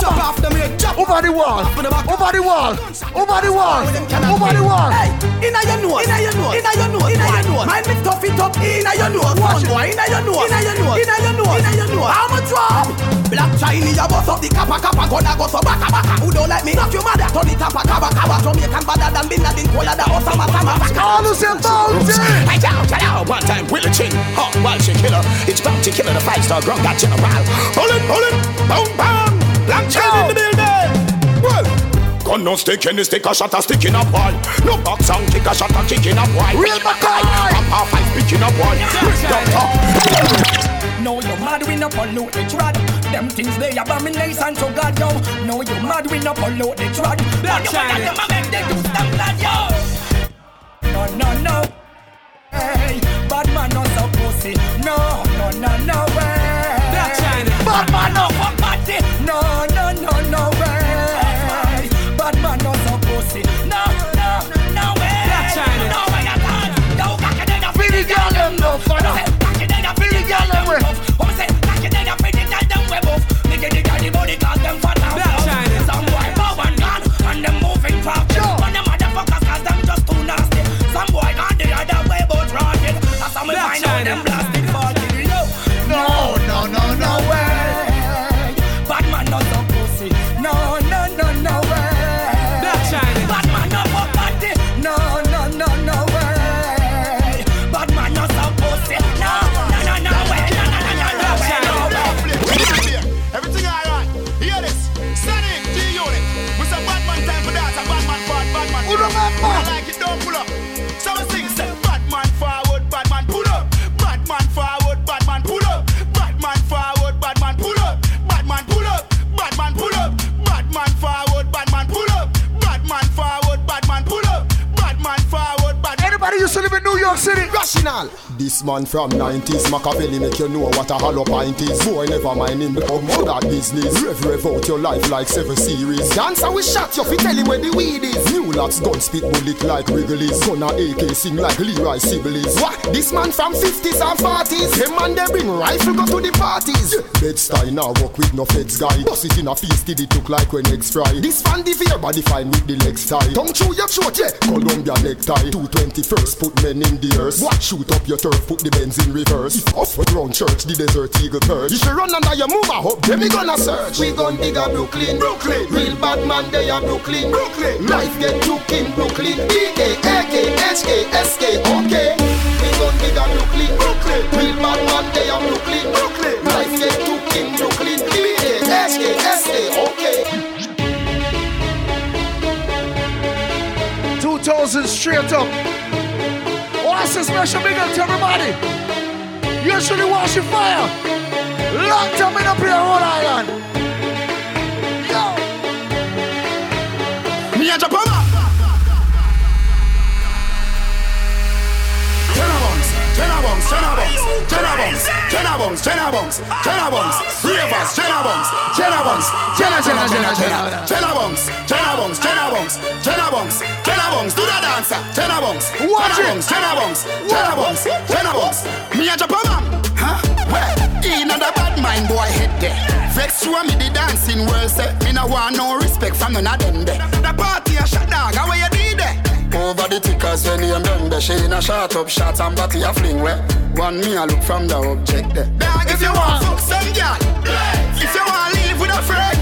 Chop off them head, chop Over the wall. Over the wall. Over the wall. Over the wall. Hey, inna your nose, inna your nose, inna your nose, inna your nose. Mind me tough it up, inna your nose. Watch boy, inna your nose, inna your nose, inna your nose, inna your nose. How much drop? Black Chiney, a bust up the kappa kappa, gonna go so baka baka. Who don't like me? Knock your mother, turn it up a kaba kaba. Jamaican badder than Bin Laden, colder than Osama Tama. All who say bounty. Hey, get out. One time, Willie Chin, hot wild shit killer. It's bounty killer, the five star grung got general. Bullet, bullet, boom, bam. Blank chain in the building. Well, gun no stick any stick a shot a stick in a boy. No box and kick a shot a kick in a boy. Real Mackay. Papa five picking a boy. Quick doctor. No, you mad we no pollute the trad. Them things they abomination to God, yo. No, you mad we no pollute the trad. Black Chiney. Them a make them do stand glad, yo. No, no, no. Hey, bad man not so pussy. No, no, no, no way. That's York City? Rational. This man from 90s, Machiavelli make you know what a hollow pint is. Boy, never mind him become more that business. Rev rev out your life like seven series. Dancer we shot you, fi tell him where the weed is. New locks gun spit bullet like Wrigley's. Gonna AK sing like Leroy Sibbles. What? This man from 50s and 40s. Him man they bring rifle go to the parties. Yeah. Bed style now work with no feds guy. Bust it in a feast, did it look like when eggs fry. This fan the fear body fine with the legs tie. Tongue chew your throat, yeah. Columbia necktie. 221st put men in the earth. What? Shoot up your turf, put the Benz in reverse. If off with round church, the desert eagle perch. If you run under your move, I hope them me gonna search. We gon' dig a Brooklyn, Brooklyn. Real bad man, they are Brooklyn, Brooklyn. Life get took in Brooklyn. B-A, A-K, H-K, S-K, okay. We gon' dig a Brooklyn, Brooklyn. Real bad man, they are Brooklyn, Brooklyn. Life get took in Brooklyn. B-A, H-K, S-K, okay. 2000 straight up. What's a special big up to everybody? Usually Walshy Fire. Long time in up here, Rhode Island. Jenna Bungs, Jenna Bungs, Jenna Bungs, Jenna Bungs, Jenna Bungs, Jenna Bungs, Ravers, Jenna Bungs, Jenna Bungs, Jenna, Jenna, Jenna, Jenna, Jenna Bungs, Jenna Bungs, Jenna Bungs, Jenna Bungs, Jenna Bungs, do the dancer, Jenna Bungs, Watch Jenna it. Bungs, Jenna Bungs, Jenna Bungs, Jenna Bungs. Me a Japan man, huh? Where? In the bad mind boy head there. Vex show me the dancing world say me no want no respect from none of them there. The party a shot dog, how you did there? Over the tickers when you done the She in a shot up shot and body a fling where One me a look from the object there. Dog, ah, ah, ah. if you want fuck some girl If you want live with a friend.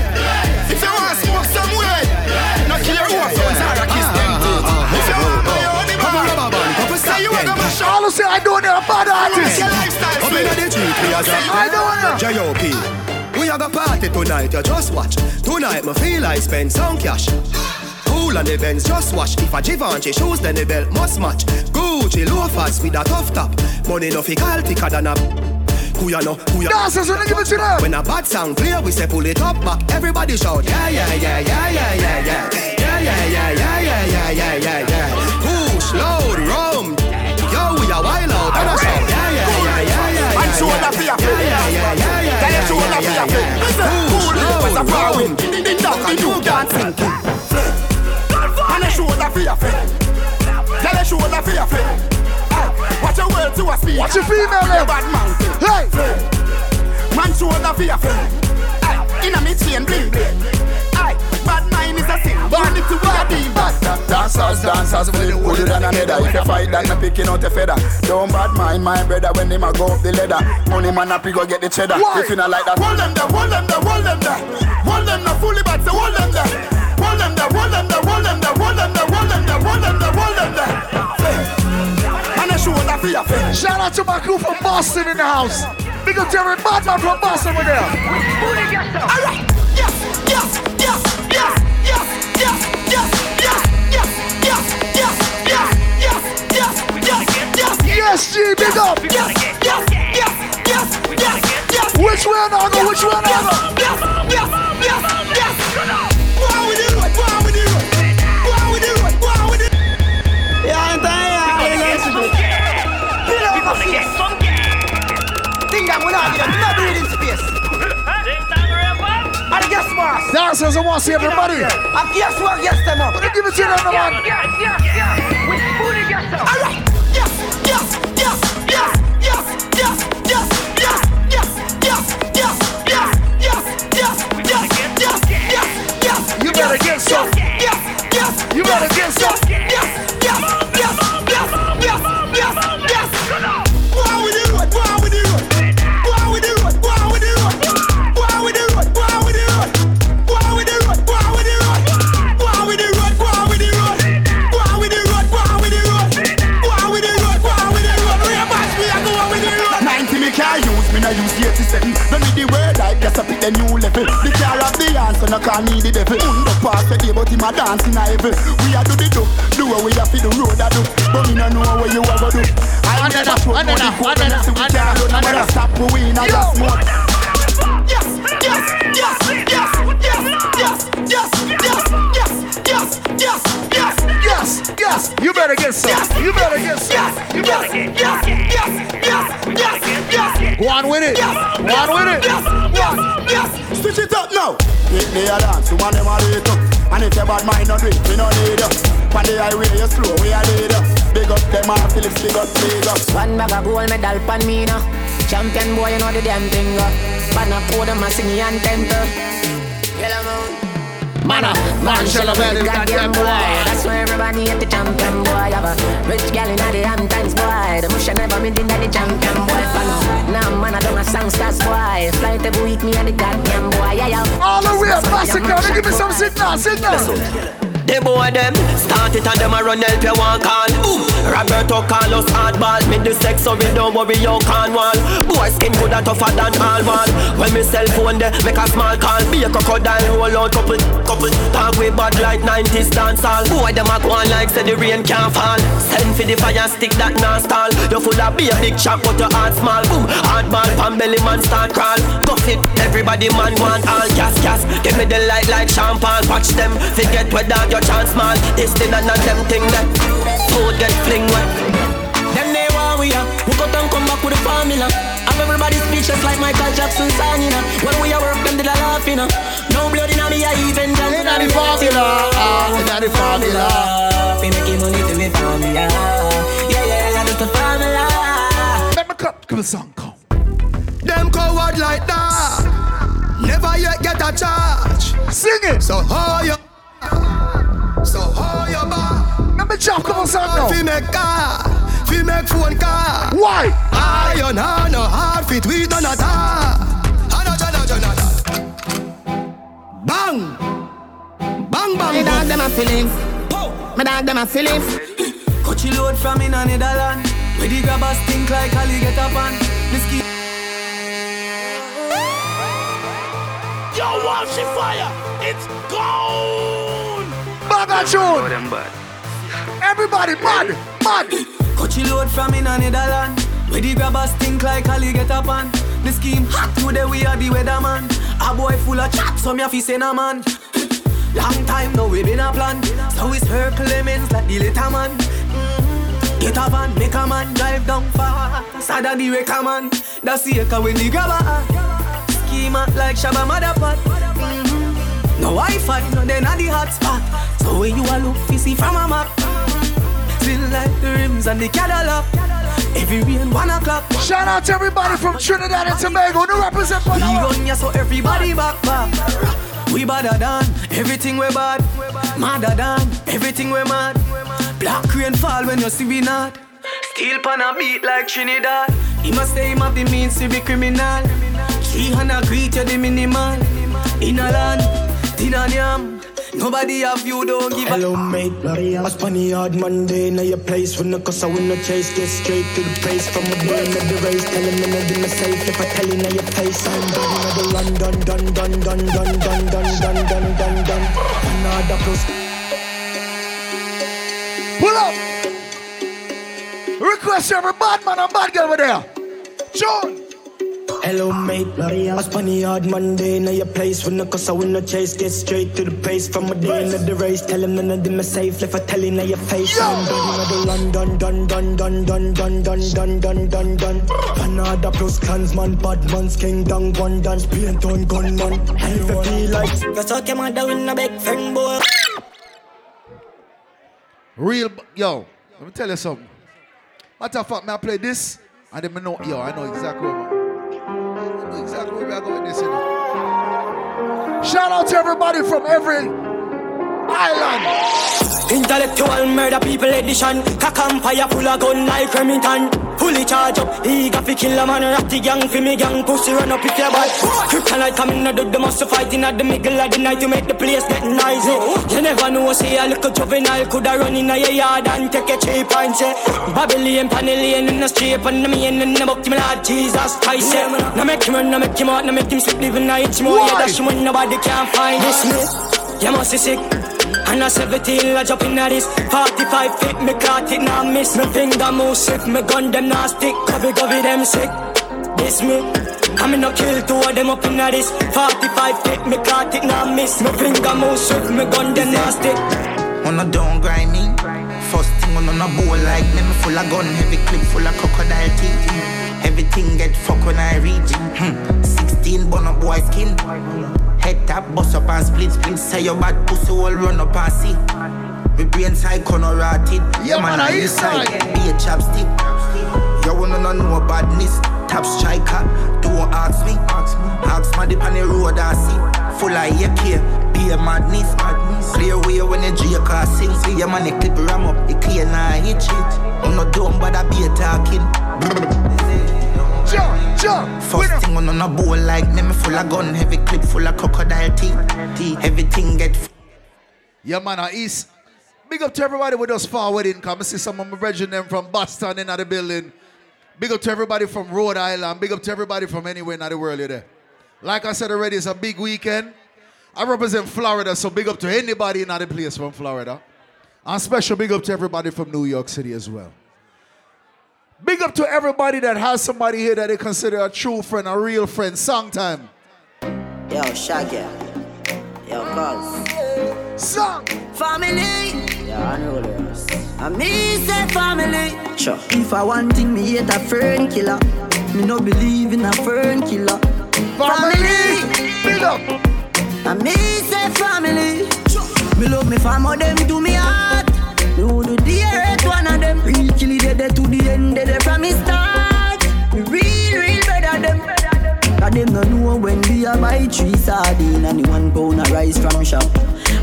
If you want to smoke some way No care who a phones or kiss them If you want buy your own bar Say you want to mash up. All say I don't know a bad artist. Your Come in the street, we are I don't know. J.O.P. We have a party tonight, you just watch. Tonight, me feel I spend some cash. Cool on the Benz, just watch. If a Givenchy shoes, then the belt must match. Gucci loafers with a tough top. Money no fi call thicker than a. Who ya know? Who ya? Dancers, when they give it to them. When a bad sound play, we say pull it up back. Everybody shout, yeah, yeah, yeah, yeah, yeah, yeah, yeah. Yeah, yeah, yeah, yeah, yeah, yeah, yeah, yeah, yeah. Push, load, rum. Yo, we are wild out. And I shout, yeah, yeah, yeah, yeah, yeah. And shoulder for your friend. Yeah, yeah, yeah, yeah, Tell your yeah, shoulder for yeah, your friend. yeah. Listen, Push, cool lips load, a flowing. rum. Ding ding dong, ding dong, dancing. A shoulder for your friend. Tell your shoulder for your ah, friend. Watch your words to a speak. Watch your female them. bad man. Hey! Man shoulder for your friend. Hey, ah, inna me chain bling bling. Bad mind is a sin. Unity we a deal. Dancers, dancers, flip older than a nether. If you fight, then you picking out a feather. Don't bad mind my brother when him a go up the ladder. Money man up, he go get the cheddar. Why? If you not like that, hold them there, hold them there, hold them there. Hold them there, fully bad, so hold them there roll them there, roll them there, roll them there, roll them there, roll them there, roll them there, roll them there. And show that for your Shout out to my crew from Boston in the house. Big up to every from Boston over there. Yes, yes, yes, yes, yes, yes, yes. Yes, G, big up. Yes, yes, yes, yes, yes, yes. Which way, Nago? Which way, Nago? Think that not breathing space. And guess what? Dancers, I want to see everybody. And guess what? Guess them up. Let give it to them, man. Alright. Yes, yes, yes, yes, yes, yes, yes, yes, yes, yes, yes, yes, yes, yes, yes, yes, yes, yes. You better get some. Yes, yes. You better get some. Yes, yes, yes, yes, the new level. The car of the answer, no call me the devil. Undo pass the day, but him a dance in a heaven. We a do the do, do what we have to the road I do. But me no know what you ever do. I never show no the code and see we can't run. No matter stop, we win, I just smoke. Yes, yes, yes, yes, yes, yes, yes, yes, yes, yes, yes, yes, Yes, yes. You better get some. You better get some. You better get yes, yes, yes, yes, yes. Go on with it. Go on with it. Yes, yes, yes. Switch it up now. Hit me a dance, woman them a rate up. And if your bad mind not do we no need you. Pan the highway, you slow, we a lead you. Big up them all, Phillips, big up, big up. One bag of gold medal pan me now. Champion boy, you know the damn thing. Uh. Pan a code, I'm a singing anthem. Uh. Moon. Man, shall I better Goddamn boy, that's why everybody at the champion boy. I have a rich gal in the Hamptons boy. The mush never been in the champion boy. Now man, I don't a songsters boy. Flight every week, me and the goddamn boy. Yeah, yeah. All the way up, massacre. Give me some signal, signal. The boy them start it and them a run help you one call. Boom. Roberto Carlos hardball. Me the sex so we don't worry you can't wall. Boy skin good and tougher than all wall. When me cell phone there make a small call. Be a crocodile roll out couple couple. Talk with bad like 90s dance all. Boy them a go on like say the rain can't fall. Send for the fire stick that non stall. You full of be a big chop but your heart small. Boom. Hardball pan belly man start crawl. Cuff it. Everybody man want all gas gas. Give me the light like champagne. Watch them forget where dog your chance man. This thing and not them thing that food get fling wet. Them they want we are. We got them come back with the formula. Have everybody speechless like Michael Jackson song, you know. When we are work, them did a laugh, you know. No blood in me, I even dance. Inna the formula, ah, inna the formula. We making money to me formula. Yeah, yeah, yeah, that's the formula. Let me cut, give a song come. Them coward like that. Never yet get a charge. Sing it. So how you? So how your back? Let me jump, come on, song now. Fi make car, fi make phone car. Why? Iron hand no hard fit we don't all. Hana jana jana jana. Bang, bang bang. Me dog them a feelings. Me dog them a feelings. Coachy load from in a Netherland. Where the grabbers think like Ali get up on. The ski. Yo, watch the fire. It's gone. Baga tune. Everybody, mad, mad. Coachy load from in a Netherland. Where the grabbers think like Ali get up on. The scheme hot today we are the weatherman. A boy full of chat, so me a fi say no man. Long time now we been a plan. So it's her Clemens like the little man. Mhm. Get a van, make a man drive down far. Sada the wrecker man. That's the echo when the grabber. Schema like Shabba Motherpot. No Wi-Fi, no then at the hotspot. So when you a look, you see from a map. Still like the rims and the Cadillac. Every rain one o'clock. Shout out to everybody from Trinidad and Tobago who represent for We run ya so everybody back back. We badder than everything we bad. Madder than everything we mad. Black rain fall when you see we not. Steel pan a beat like Trinidad. He must say him have the means to be criminal. Three hundred greet you the minimal. In a land, tin and yam. Nobody have you don't give Hello mate, I spun the hard Monday Now your place when the cause I win the chase Get straight to the place from a day in the race Tell him in the dinner safe If I tell you now your face I'm done in the run done done done done done done done done done done done Another plus Pull up. Request every bad man and bad girl over there. John. Hello mate, I spun the hard Monday Now your place when the cause I win the chase Get straight to the place from a day in the race Tell him none of them are safe If I tell you now your face I'm done in the run done done done done done done done done done done done Another plus clansman Bad man's king down one dance Paint on gunman And if you feel like Go suck your mother with a big friend boy. Real, yo, let me tell you something. Matter of fact, me I play this, and then me know, yo, I know exactly where, Shout out to everybody from every island. Intellectual murder people edition. Cock and fire full of gun like Remington. Fully charge up, eager fi kill a man. Ratty gang fi me gang, pussy run up if you bad. Kryptonite coming out of the muscle fighting at the middle of the night To make the place get noisy. You never know, say a little juvenile Coulda run in your yard and take a cheap and say Babylon, Panellian in the street And the main in the book, me Lord Jesus Christ yeah. Now make him run, now make him out, now make him sleep Living night more, yeah, that's when nobody can find. This me. You must be sick and a 17, I jump in this 45 feet, me caught it, now miss Me finger move swift, me gun them now stick Covey, covey, them sick This me I'm in no kill two of them up in this 45 feet, me caught it, now miss Me finger move swift, me gun them now stick On a don't grind me First thing on a bowl like me, me full of gun, heavy clip full of crocodile teeth. Everything get fuck when I reach. Hmm. 16 bun up boy skin. Head tap, bust up and split split. Say your bad pussy all run up and see. Me brain side corner rotted. Yeah, man, I this east side. Be a chapstick. You wanna know no badness. Top striker, don't ask me. Ask my dip on the road I see. Full of AK, be a madness. Clear way when the J car sing. See your man, the clip ram up, it clear now hit shit. I'm not dumb, but I be a talking. Jump, jump. First thing on on a bowl like me, me full of gun, heavy clip full of crocodile teeth. Everything get f- Yeah, man, I East. Big up to everybody with us forward in. Come see some of my brethren them from Boston in the building. Big up to everybody from Rhode Island. Big up to everybody from anywhere in the world you're there. Like I said already, it's a big weekend. I represent Florida, so big up to anybody in the place from Florida. And special big up to everybody from New York City as well. Big up to everybody that has somebody here that they consider a true friend, a real friend. Song time. Yo, Shaggy. Yo, cuz. Song. Family. Yeah, Yo, unrollers. And me say family. Sure. If I want thing, me hate a fern killer. Me no believe in a fern killer. Family. Big up. And me say family. Me love me family, them do me heart. Do the hate one of them. Real kill it dead to the end, dead from me start. Real, real better them. Cause them no know when we a buy three sardine and the one pound a rice from shop.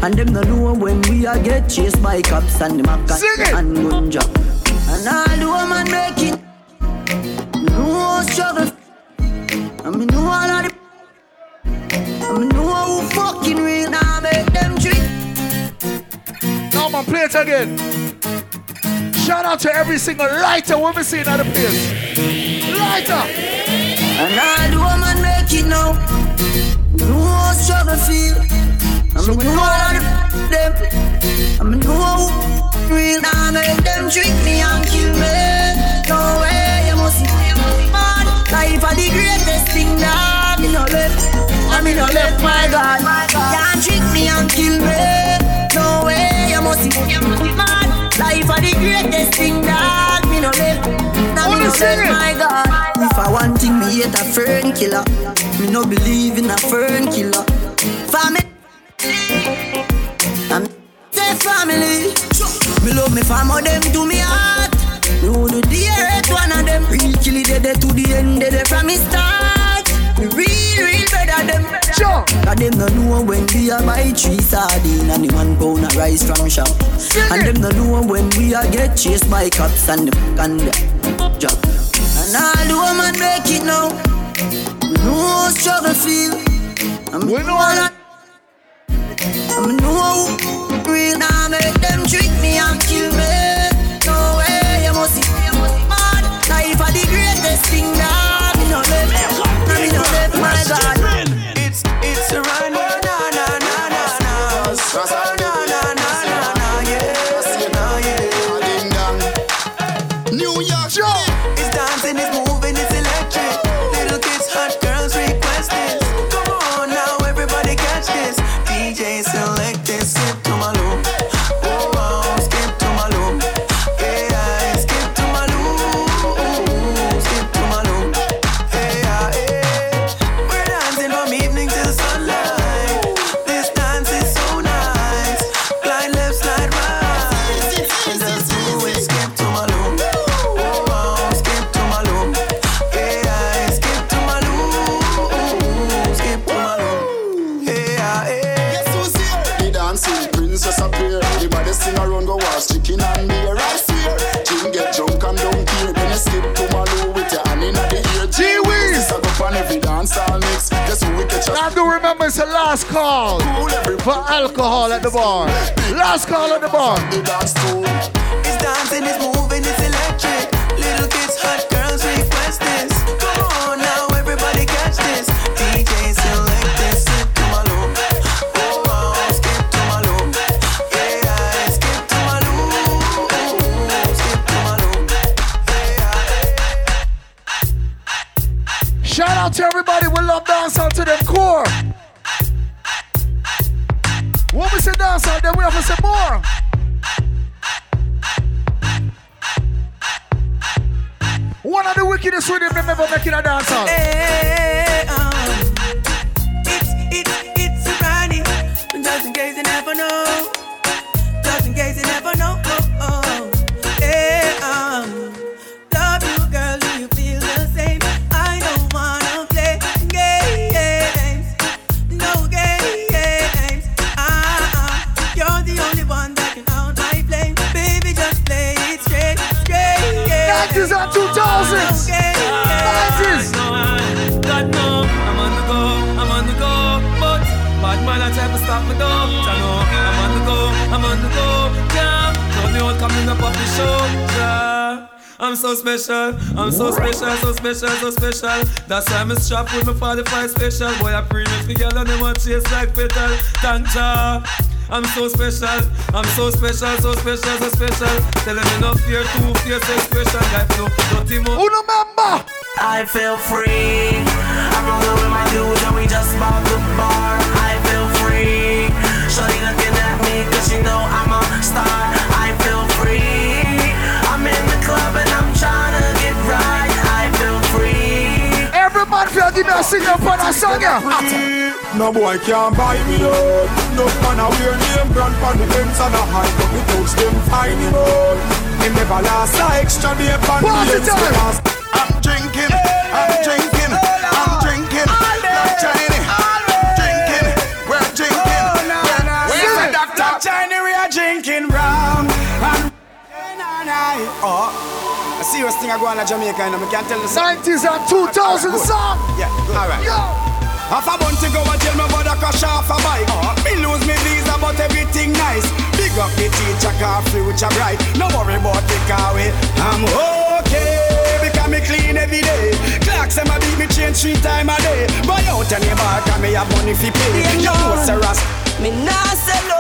And them no know when we a get chased by cops and the mac and gun job. And all the woman making no struggle. And me know all of the and me know Now man, play it again. Shout out to every single lighter woman seeing at the place. Lighter. And all the woman make it now. No struggle feel. I'm so know all of them. I'm know real now make them trick me and kill me. No way you must see man. Life are the greatest thing that me no left. I me no left my God. Can't trick me and kill me. Life are the greatest thing that me no left. Now me no left my God. If I want thing, me hate a fern killer. Me no believe in a fern killer. Family. I'm say family. Me love me family, them do me heart. Me would do the hate one of them. Real kill it dead to the end, dead from me start. Me real, real better them. Sure. Cause them no know when we a buy three sardine and the one pound a rice from shop. And them no know when we a get chased by cops and the and the job. And all the woman make it now. We know struggle feel. And we know all that. And me know it's a last call for alcohol at the bar. Last call at the bar. It's dancing, it's moving, it's I'm so special, so special, so special. That's why I'm strapped with my 45 special. Boy, I pretty me girl and they want chase like petal. Thank ya. I'm so special, I'm so special, so special, so special. Telling me no fear, two fear, so special. Guys, no, dirty mo. Uno member. I feel free. I'm rolling with my dudes and we just bought the bar. Give me a signal for that song, yeah. No boy can't buy me out. No man a wear name brand for the Benz and a high but the toast them find him out. Him never last like extra day the ends time. Thing I go on in Jamaica and I can't tell the song. 90s and 2000 song. Yeah, good. All right. Yo. Half a bunch to go and jail, my brother crash off a bike. Uh-huh. Me lose me visa, but everything nice. Big up the teacher, car future bright. No worry about the car way. I'm okay, because me clean every day. Clocks and my beat me change three time a day. Buy out any bar, can me have money fi pay. You know, Sir Ras. Me nah sell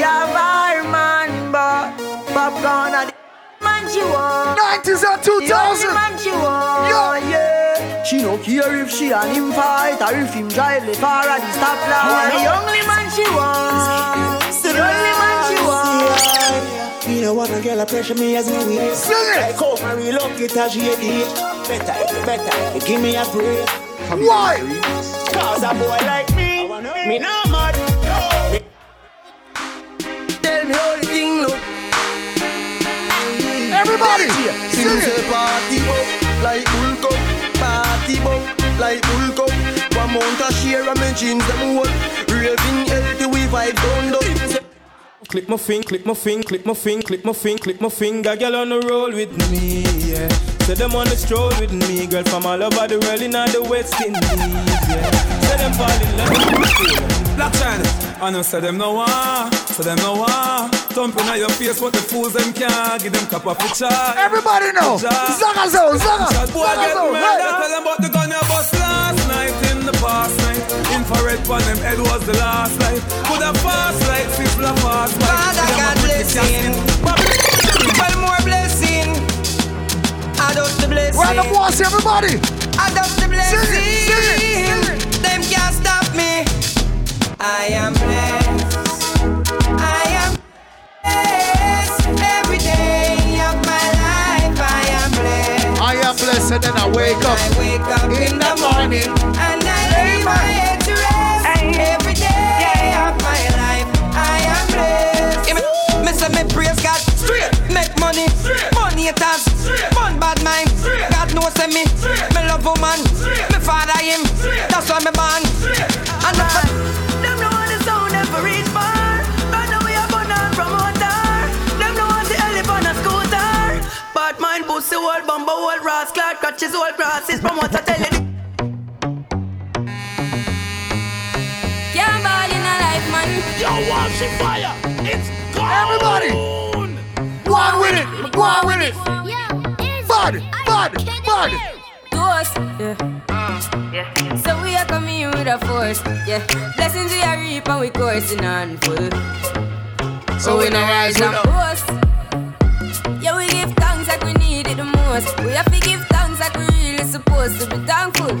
man but popcorn and the man she want. 90s and The only 2000s. man she want. Yo. yeah. She no care if she and him fight or if him drive the far at the stoplight. The only man she want. The only man she want. Me no want a girl a pressure me as me weak. Sing it. Like hope I relocate as she a date. Better, better, give me a break. Why? Cause a boy like me, me no Everybody, Sing it. party up like bull cup, party bump like bull cup. One mount a share of my jeans them whole. Raving healthy we vibe down down. Click my finger, click my finger, click my finger, click my finger, click my finger, girl on the roll with me, yeah. Say them on the stroll with me, girl from all over the world in all the West Indies, yeah. Say them fall in love with me. Black Chiney, I know say them no one, say them no one. Thumping on your face, but the fools them can't give them cup of a chai. Everybody know. Zaga Zo, Zaga. Shot boy Zaga get Zo, murdered, hey. tell them about the gun you bust last night in the past night. Infrared on them head was the last light. Could have fast like people a fast like. Father God blessing. Well more blessing. Adopt the blessing. Round of applause, everybody. Adopt the blessing. Them can't stop me. I am blessed. I am blessed. Every day of my life, I am blessed. I am blessed and then I wake up. I wake up in the morning haters, fun bad mind. God knows me, me love woman, me father him, that's why me born. And uh, them know the sound never reach far. Now we are born on promoter. Them know the elephant a scooter. But mine pussy old bumbo old rascal, catches old grasses promoter tell Yo, Walshy Fire. It's gone. Everybody. Go on with it. Go on with it. Bud, bud, bud. Ghost, yeah. Mm, so we are coming in with a force, yeah. Blessings we are reap and we coursing on full. So we no rise and boast. Yeah, we give thanks like we need it the most. We have to give thanks like we really supposed to be thankful.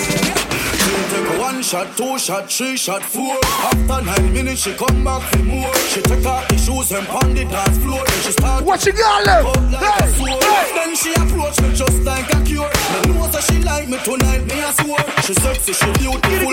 She shot, two shot, three shot, four. After nine minutes, she come back for more. She take off the shoes and pound the dance floor. Then she start. What you got left? Like Hey, hey. Then she approach me just like a cure. Me know that she like me tonight, me a swore. She sexy, she beautiful,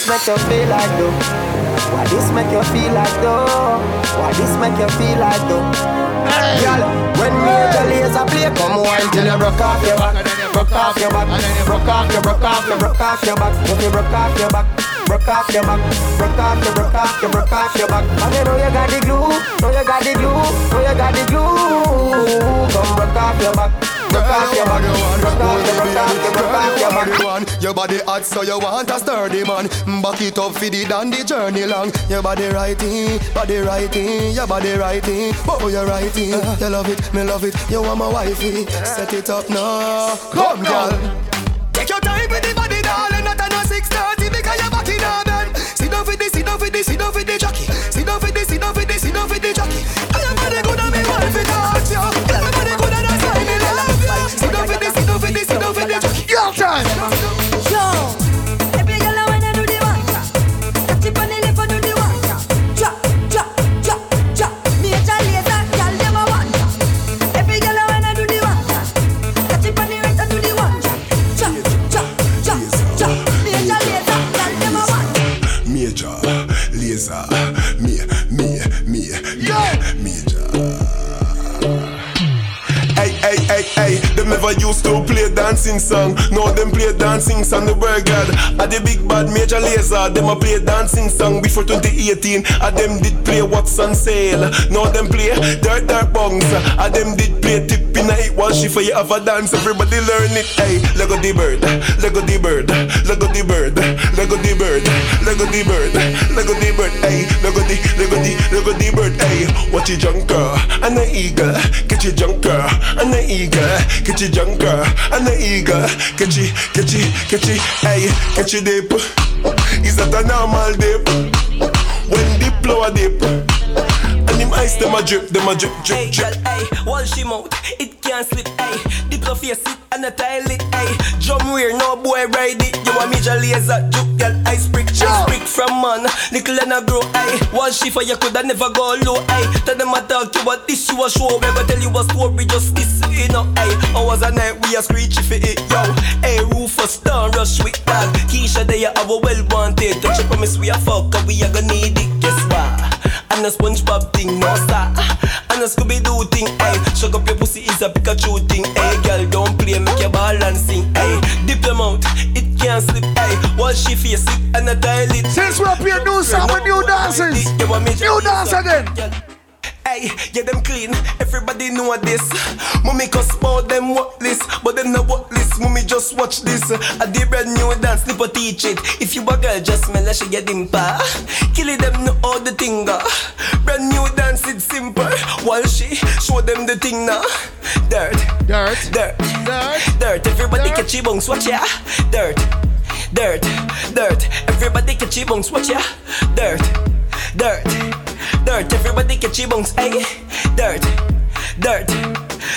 this make you feel like though? Why this make you feel like though? Why this make you feel like though? Girl, when Major Lazer play, come on till you broke off your back, broke off your back, broke off your, broke off your, broke off your back, if you broke off your back. Broke off your back, broke off your, broke off your, broke off your back. And you know you got the glue, know you got the glue, know you got the glue. Come broke off your back, broke off your back, broke off your, off your, broke off your. Body one, your body hot so you want a sturdy man. Back it up for the down the journey long. Your body righty, body righty, your body righty. Oh, you righty. You love it, me love it. You want my wifey. Set it up now. Come, girl. Take your time with the body, darling. Not a no six thirty because you're back in a bed. Sit down for the, sit down for the, sit down for the jockey. Sit down for the, jockey. Never used to play dancing song. Now them play dancing song, the word God. At the big bad Major Lazer, them a play dancing song before 2018. At them did play what's on sale. Now them play dirt dirt bongs. At them did play tip in it while she for you have a dance. Everybody learn it. Hey, Lego the bird, Lego the bird, Lego the bird, Lego the bird, Lego the bird, Lego the bird. Hey, Lego the, Lego the, Lego the bird. Hey, watch your junker and the eagle, get your junker and the eagle, get your junker and the eagle, Catchy, you, get you, get you. Hey, your dip. Is that a normal dip? When the flower dip. And them ice, them a drip, them a drip, drip, Hey, drip. girl, hey, wall she mouth, it can't slip, hey. Your face it and a tile it, hey. Drum wear, no boy ride it. You a Major Lazer, juke, girl, ice brick, ice brick from man. Little and a grow. Wall she for you coulda never go low, hey. Tell them I talk you what this you a show. We go tell you a story, just this, you know, hey. Hours a night we a screech if it, yo. Hey, Rufus, don't rush with dog. Keisha, they are our well wanted. Don't you promise we a fuck, cause we a gonna need it, guess what? And a SpongeBob thing, no star. And a Scooby Doo thing, ayy. Shut up your pussy is a Pikachu thing, ayy. Girl, don't play, make your ball and sing, ayy. Dip them out, it can't slip, ayy. Watch she face it and a dial it. Since we're up here, new song with new dances. New dance again. Hey, yeah, them clean. Everybody know this. Mommy cuss about them worthless, but them not worthless. Mommy just watch this. I did brand new dance, or teach it. If you a girl, just smell like she get dimpa. Kill them know all the thing. uh. Brand new dance, it's simple. While she show them the thing now. Dirt, dirt, dirt, dirt, dirt. Everybody catch your bones, watch ya. Dirt, dirt, dirt. Everybody catch your bones, watch ya. Dirt, dirt, dirt. Everybody catch your bones, ayy. Dirt, dirt,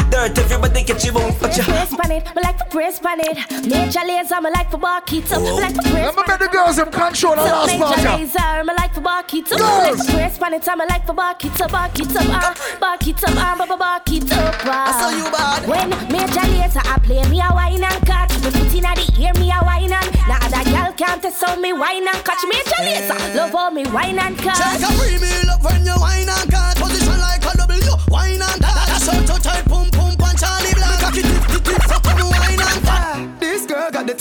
dirt, everybody catch you bone. Watch ya. Brace pan it, me like for brace pan it. Major Lazer, me like for bark it up. Me like for brace Let me make the girls them control the So last major part. yeah. laser, me like for bark it up. Me Girls. like for brace pan it, me like for bark it up, bark it up, ah, bark it up, ah, ba ba bark it up. ah. I saw you bad. When Major Lazer, I play me a wine and catch. Me put inna the ear, me a wine and. Now other girl can't test how me wine and catch. Major Lazer, love how me wine and catch. Take a free meal up when you wine and cut Position like a W, wine and cut That's how to tight,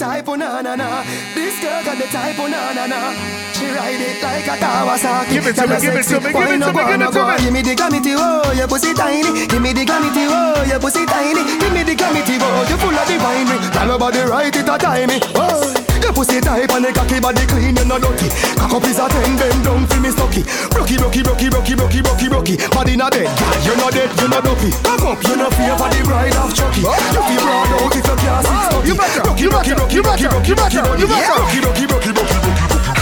type, oh na na na This girl got the type, oh na na na She ride it like a Kawasaki. Give it to me, give it to me, give it to me, give it to me. Give me the glamity, oh, your pussy tiny. Give me the glamity, oh, your pussy tiny. Give me the glamity, oh, you full of the winery Tell nobody right it a time oh your pussy tight and the cocky body clean, you no dirty. Cock up is a ten, bend down for me stocky. Brocky, brocky, brocky, brocky, brocky, brocky, brocky. Body na dead, girl, you no dead, you no dopey. Cock up, you no fear for the bride of Chucky. You feel broad out if you can't sit stucky. You better, Brocky, you brocky, better, brocky, you brocky, better, brocky, you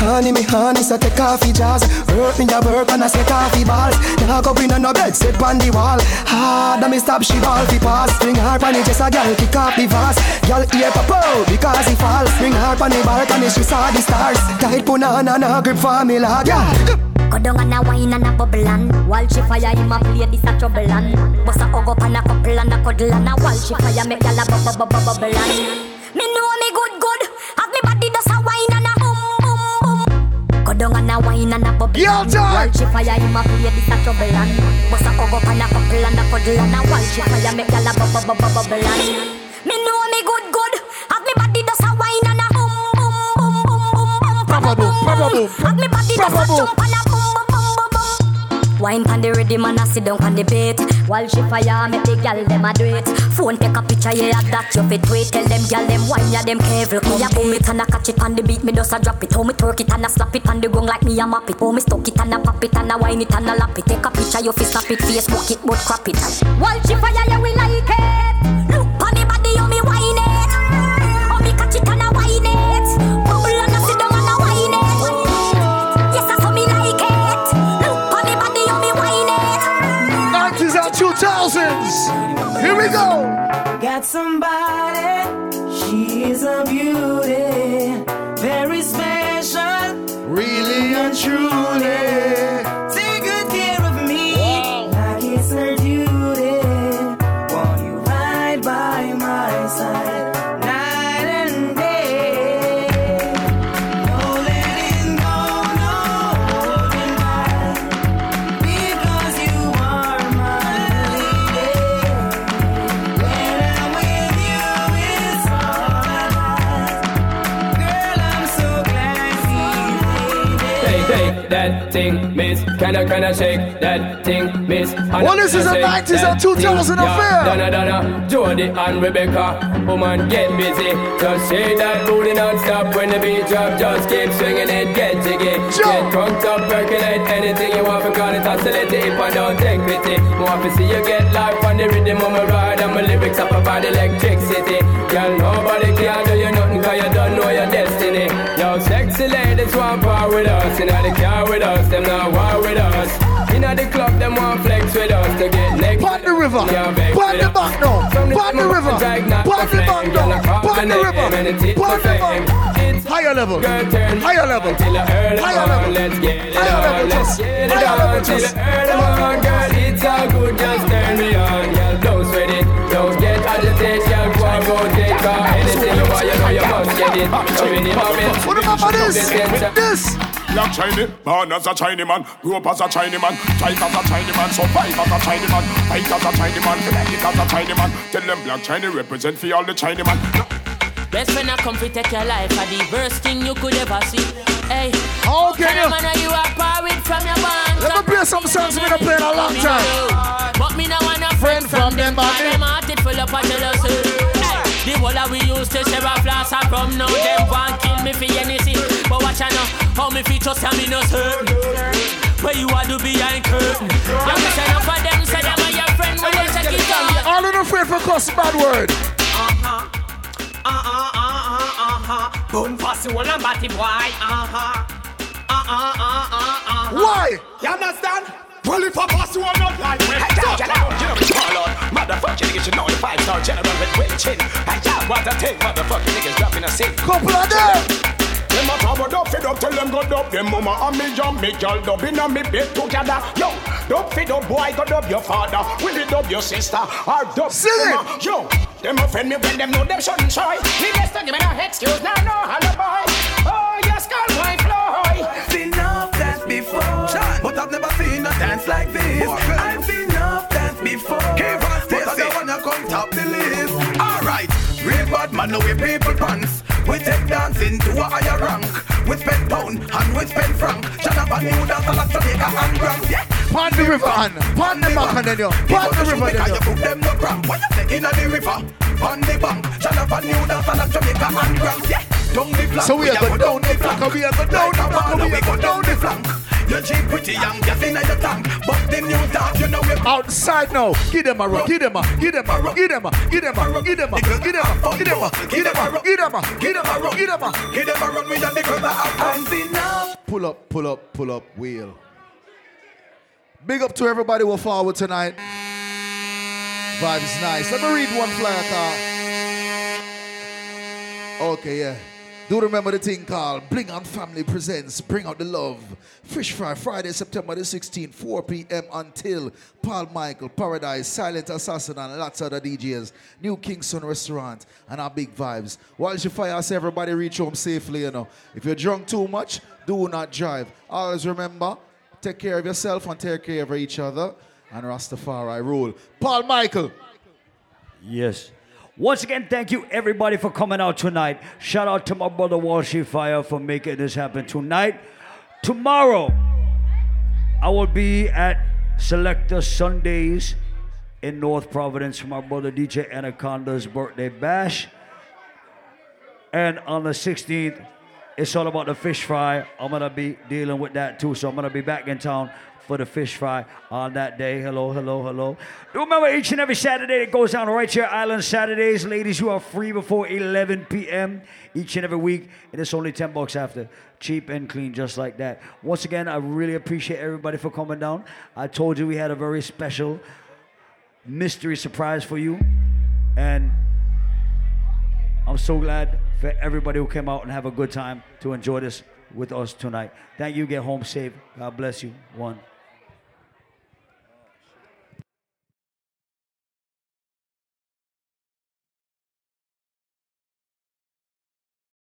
Honey, me honey, so take coffee jars Hurt me a work and I say coffee balls. Now go in on no bed, sit on the wall. Hard, me stop, she ball fi pass. Bring her pan it, just a girl kick off the vase. Girl ear pop out because he fall Bring her pan the balcony, she saw the stars. Tight punana, na na grip for me log yeah. Go down and a wine and a bubble and While she fire him a play this a trouble and Bust a hug up and a couple and a cuddle and a While she fire make y'all a bubble bubble bubble and Me know down and a wine and a bubble. Yo, time. While she fire him a play this a trouble and Bust a hug up and a couple and a cuddle and a While she fire make y'all a bubble bubble bubble and Me know me good good. Have me body does a wine and a boom boom boom boom boom boom boom, boom. Have me body does a jump and a boom Wine pon the ready man, I sit down pon the bait. While she fire, make the gal dem a do it. Phone take a picture, yeah, that you fit wait. Tell them gal dem wine, yeah, them careful. Me a boom it and a catch it on the beat, me just a drop it. How me twerk it and a slap it on the gong like me a map it. How me stuck it and a pop it and a wine it and a lap it. Take a picture, you fit snap it, Facebook it, but crap it. While she fire, yeah, we like it. Go. Got somebody, she's a beauty, very special, really and truly. Can I, can I shake that thing, miss? And Well, this is a 90s that and 2000 thing, affair. Donna, Donna, Jody and Rebecca. Woman, get busy. Just shake that booty non-stop when the beat drop. Just keep swinging it, get jiggy. Get drunk up, percolate anything you want. Call it oscillate if I don't take pity. Want to see you get life on the rhythm of my ride. And my lyrics up about electricity. Girl, nobody can do you nothing cause you don't know your destiny. Yo, sexy ladies want power with us. Know the car with us, them not war with us. In the club, them want flex with us to get next. Pon the river. Pon the back now. Pon the river. Pon the back now. Pon the river. Pon the back. Higher level. Higher level. Higher level. Let's get it Higher on, level, let's get it Higher on level, till the early morning, girl. It's all good, just turn me on, girl. Don't sweat it, don't get agitated, girl. Go rotate, cause anything you want, you know you must get it. So in the moment, What about this? This. Black Chiney, born as a Chinese man, grew up as a Chinese man, tight as a Chinese man, survive as a Chinese man, fight as a Chinese man, connect as a Chinese man. Tell them Black Chiney represent for all the Chinese man. Best friend I come fi take your life are the worst thing you could ever see. Hey, how can you? Man, you are par from your band. Let me play some songs we don't play in a long time. But me no want a friend from them, but them heart it full up of jealousy. Hey, the whole of we used to share a flask of rum, now them want kill me for anything. But watch I know how me feel just me no certain. Where you are do behind curtain. You can say enough of them say them are your friend when they check it out. All in afraid for cuss bad word. Uh-huh, uh-huh, uh-huh. Bone possible and batty boy. Uh-huh. Uh-uh, uh-uh, uh-huh. Why? You understand? Well, if a boss you are not like me, hey, yeah, yeah, you know me call out. Motherfucking niggas, you know the five star general with wing chin. Hey, yeah, what a thing, motherfucking niggas dropping a scene. Couple of them. Them a forward up, feed up, tell them go dub them mama and me jump me girl dub in a me bed together. Yo, dub feed up boy, go dub your father, will it dub your sister or dub Sing mama? Yo, them offend me when them know them shouldn't try. Needless to give me no excuse, now no alibi. Oh, yes, call my fly. Seen enough dance before, but I've never seen a dance like this. I've seen enough dance before, but I don't wanna come top the list. Alright, real bad man, know we people pants. We take dancing to a higher rank. We spend pound and we spend franc. Jonathan new dance a lot Jamaica and Grams. Yeah. Pon the river and pon the back and then you pon the river then you put them no cramp. What you say inna the river? On the bank, Jonathan new dance a lot Jamaica and Grams. Yeah. Down the flank, So we are go down the flank, we are go down the flank, we go down the flank. You cheap pretty young, gas inna your tank, but the new dance you know we outside now. Give them a run, give them a, give them a, give them a, give them a, give them a, give them a, give them a, give them a, give them a, give them a, give them a, give them a. Give them a run with the niggas that have fun enough. Pull up, pull up, pull up, wheel. Big up to everybody who forward tonight. Vibes nice. Let me read one flyer card. Okay, yeah. Do remember the thing called Bling On Family Presents Bring Out the Love. Fish Fry, Friday, September the 16th, 4 p.m. until Paul Michael, Paradise, Silent Assassin, and lots of other DJs. New Kingston Restaurant and our big vibes. While you fire us, everybody reach home safely, you know. If you're drunk too much, do not drive. Always remember, take care of yourself and take care of each other. And Rastafari rule. Paul Michael. Yes. Once again, thank you everybody for coming out tonight. Shout out to my brother Walshy Fire for making this happen tonight. Tomorrow, I will be at Selector Sundays in North Providence for my brother DJ Anaconda's birthday bash. And on the 16th, it's all about the fish fry. I'm gonna be dealing with that too. So I'm gonna be back in town for the fish fry on that day. Hello, hello, hello. Remember each and every Saturday it goes down right here, Island Saturdays. Ladies, you are free before 11 p.m. each and every week, and it's only 10 bucks after. Cheap and clean, just like that. Once again, I really appreciate everybody for coming down. I told you we had a very special mystery surprise for you, and I'm so glad for everybody who came out and have a good time to enjoy this with us tonight. Thank you. Get home safe. God bless you. One.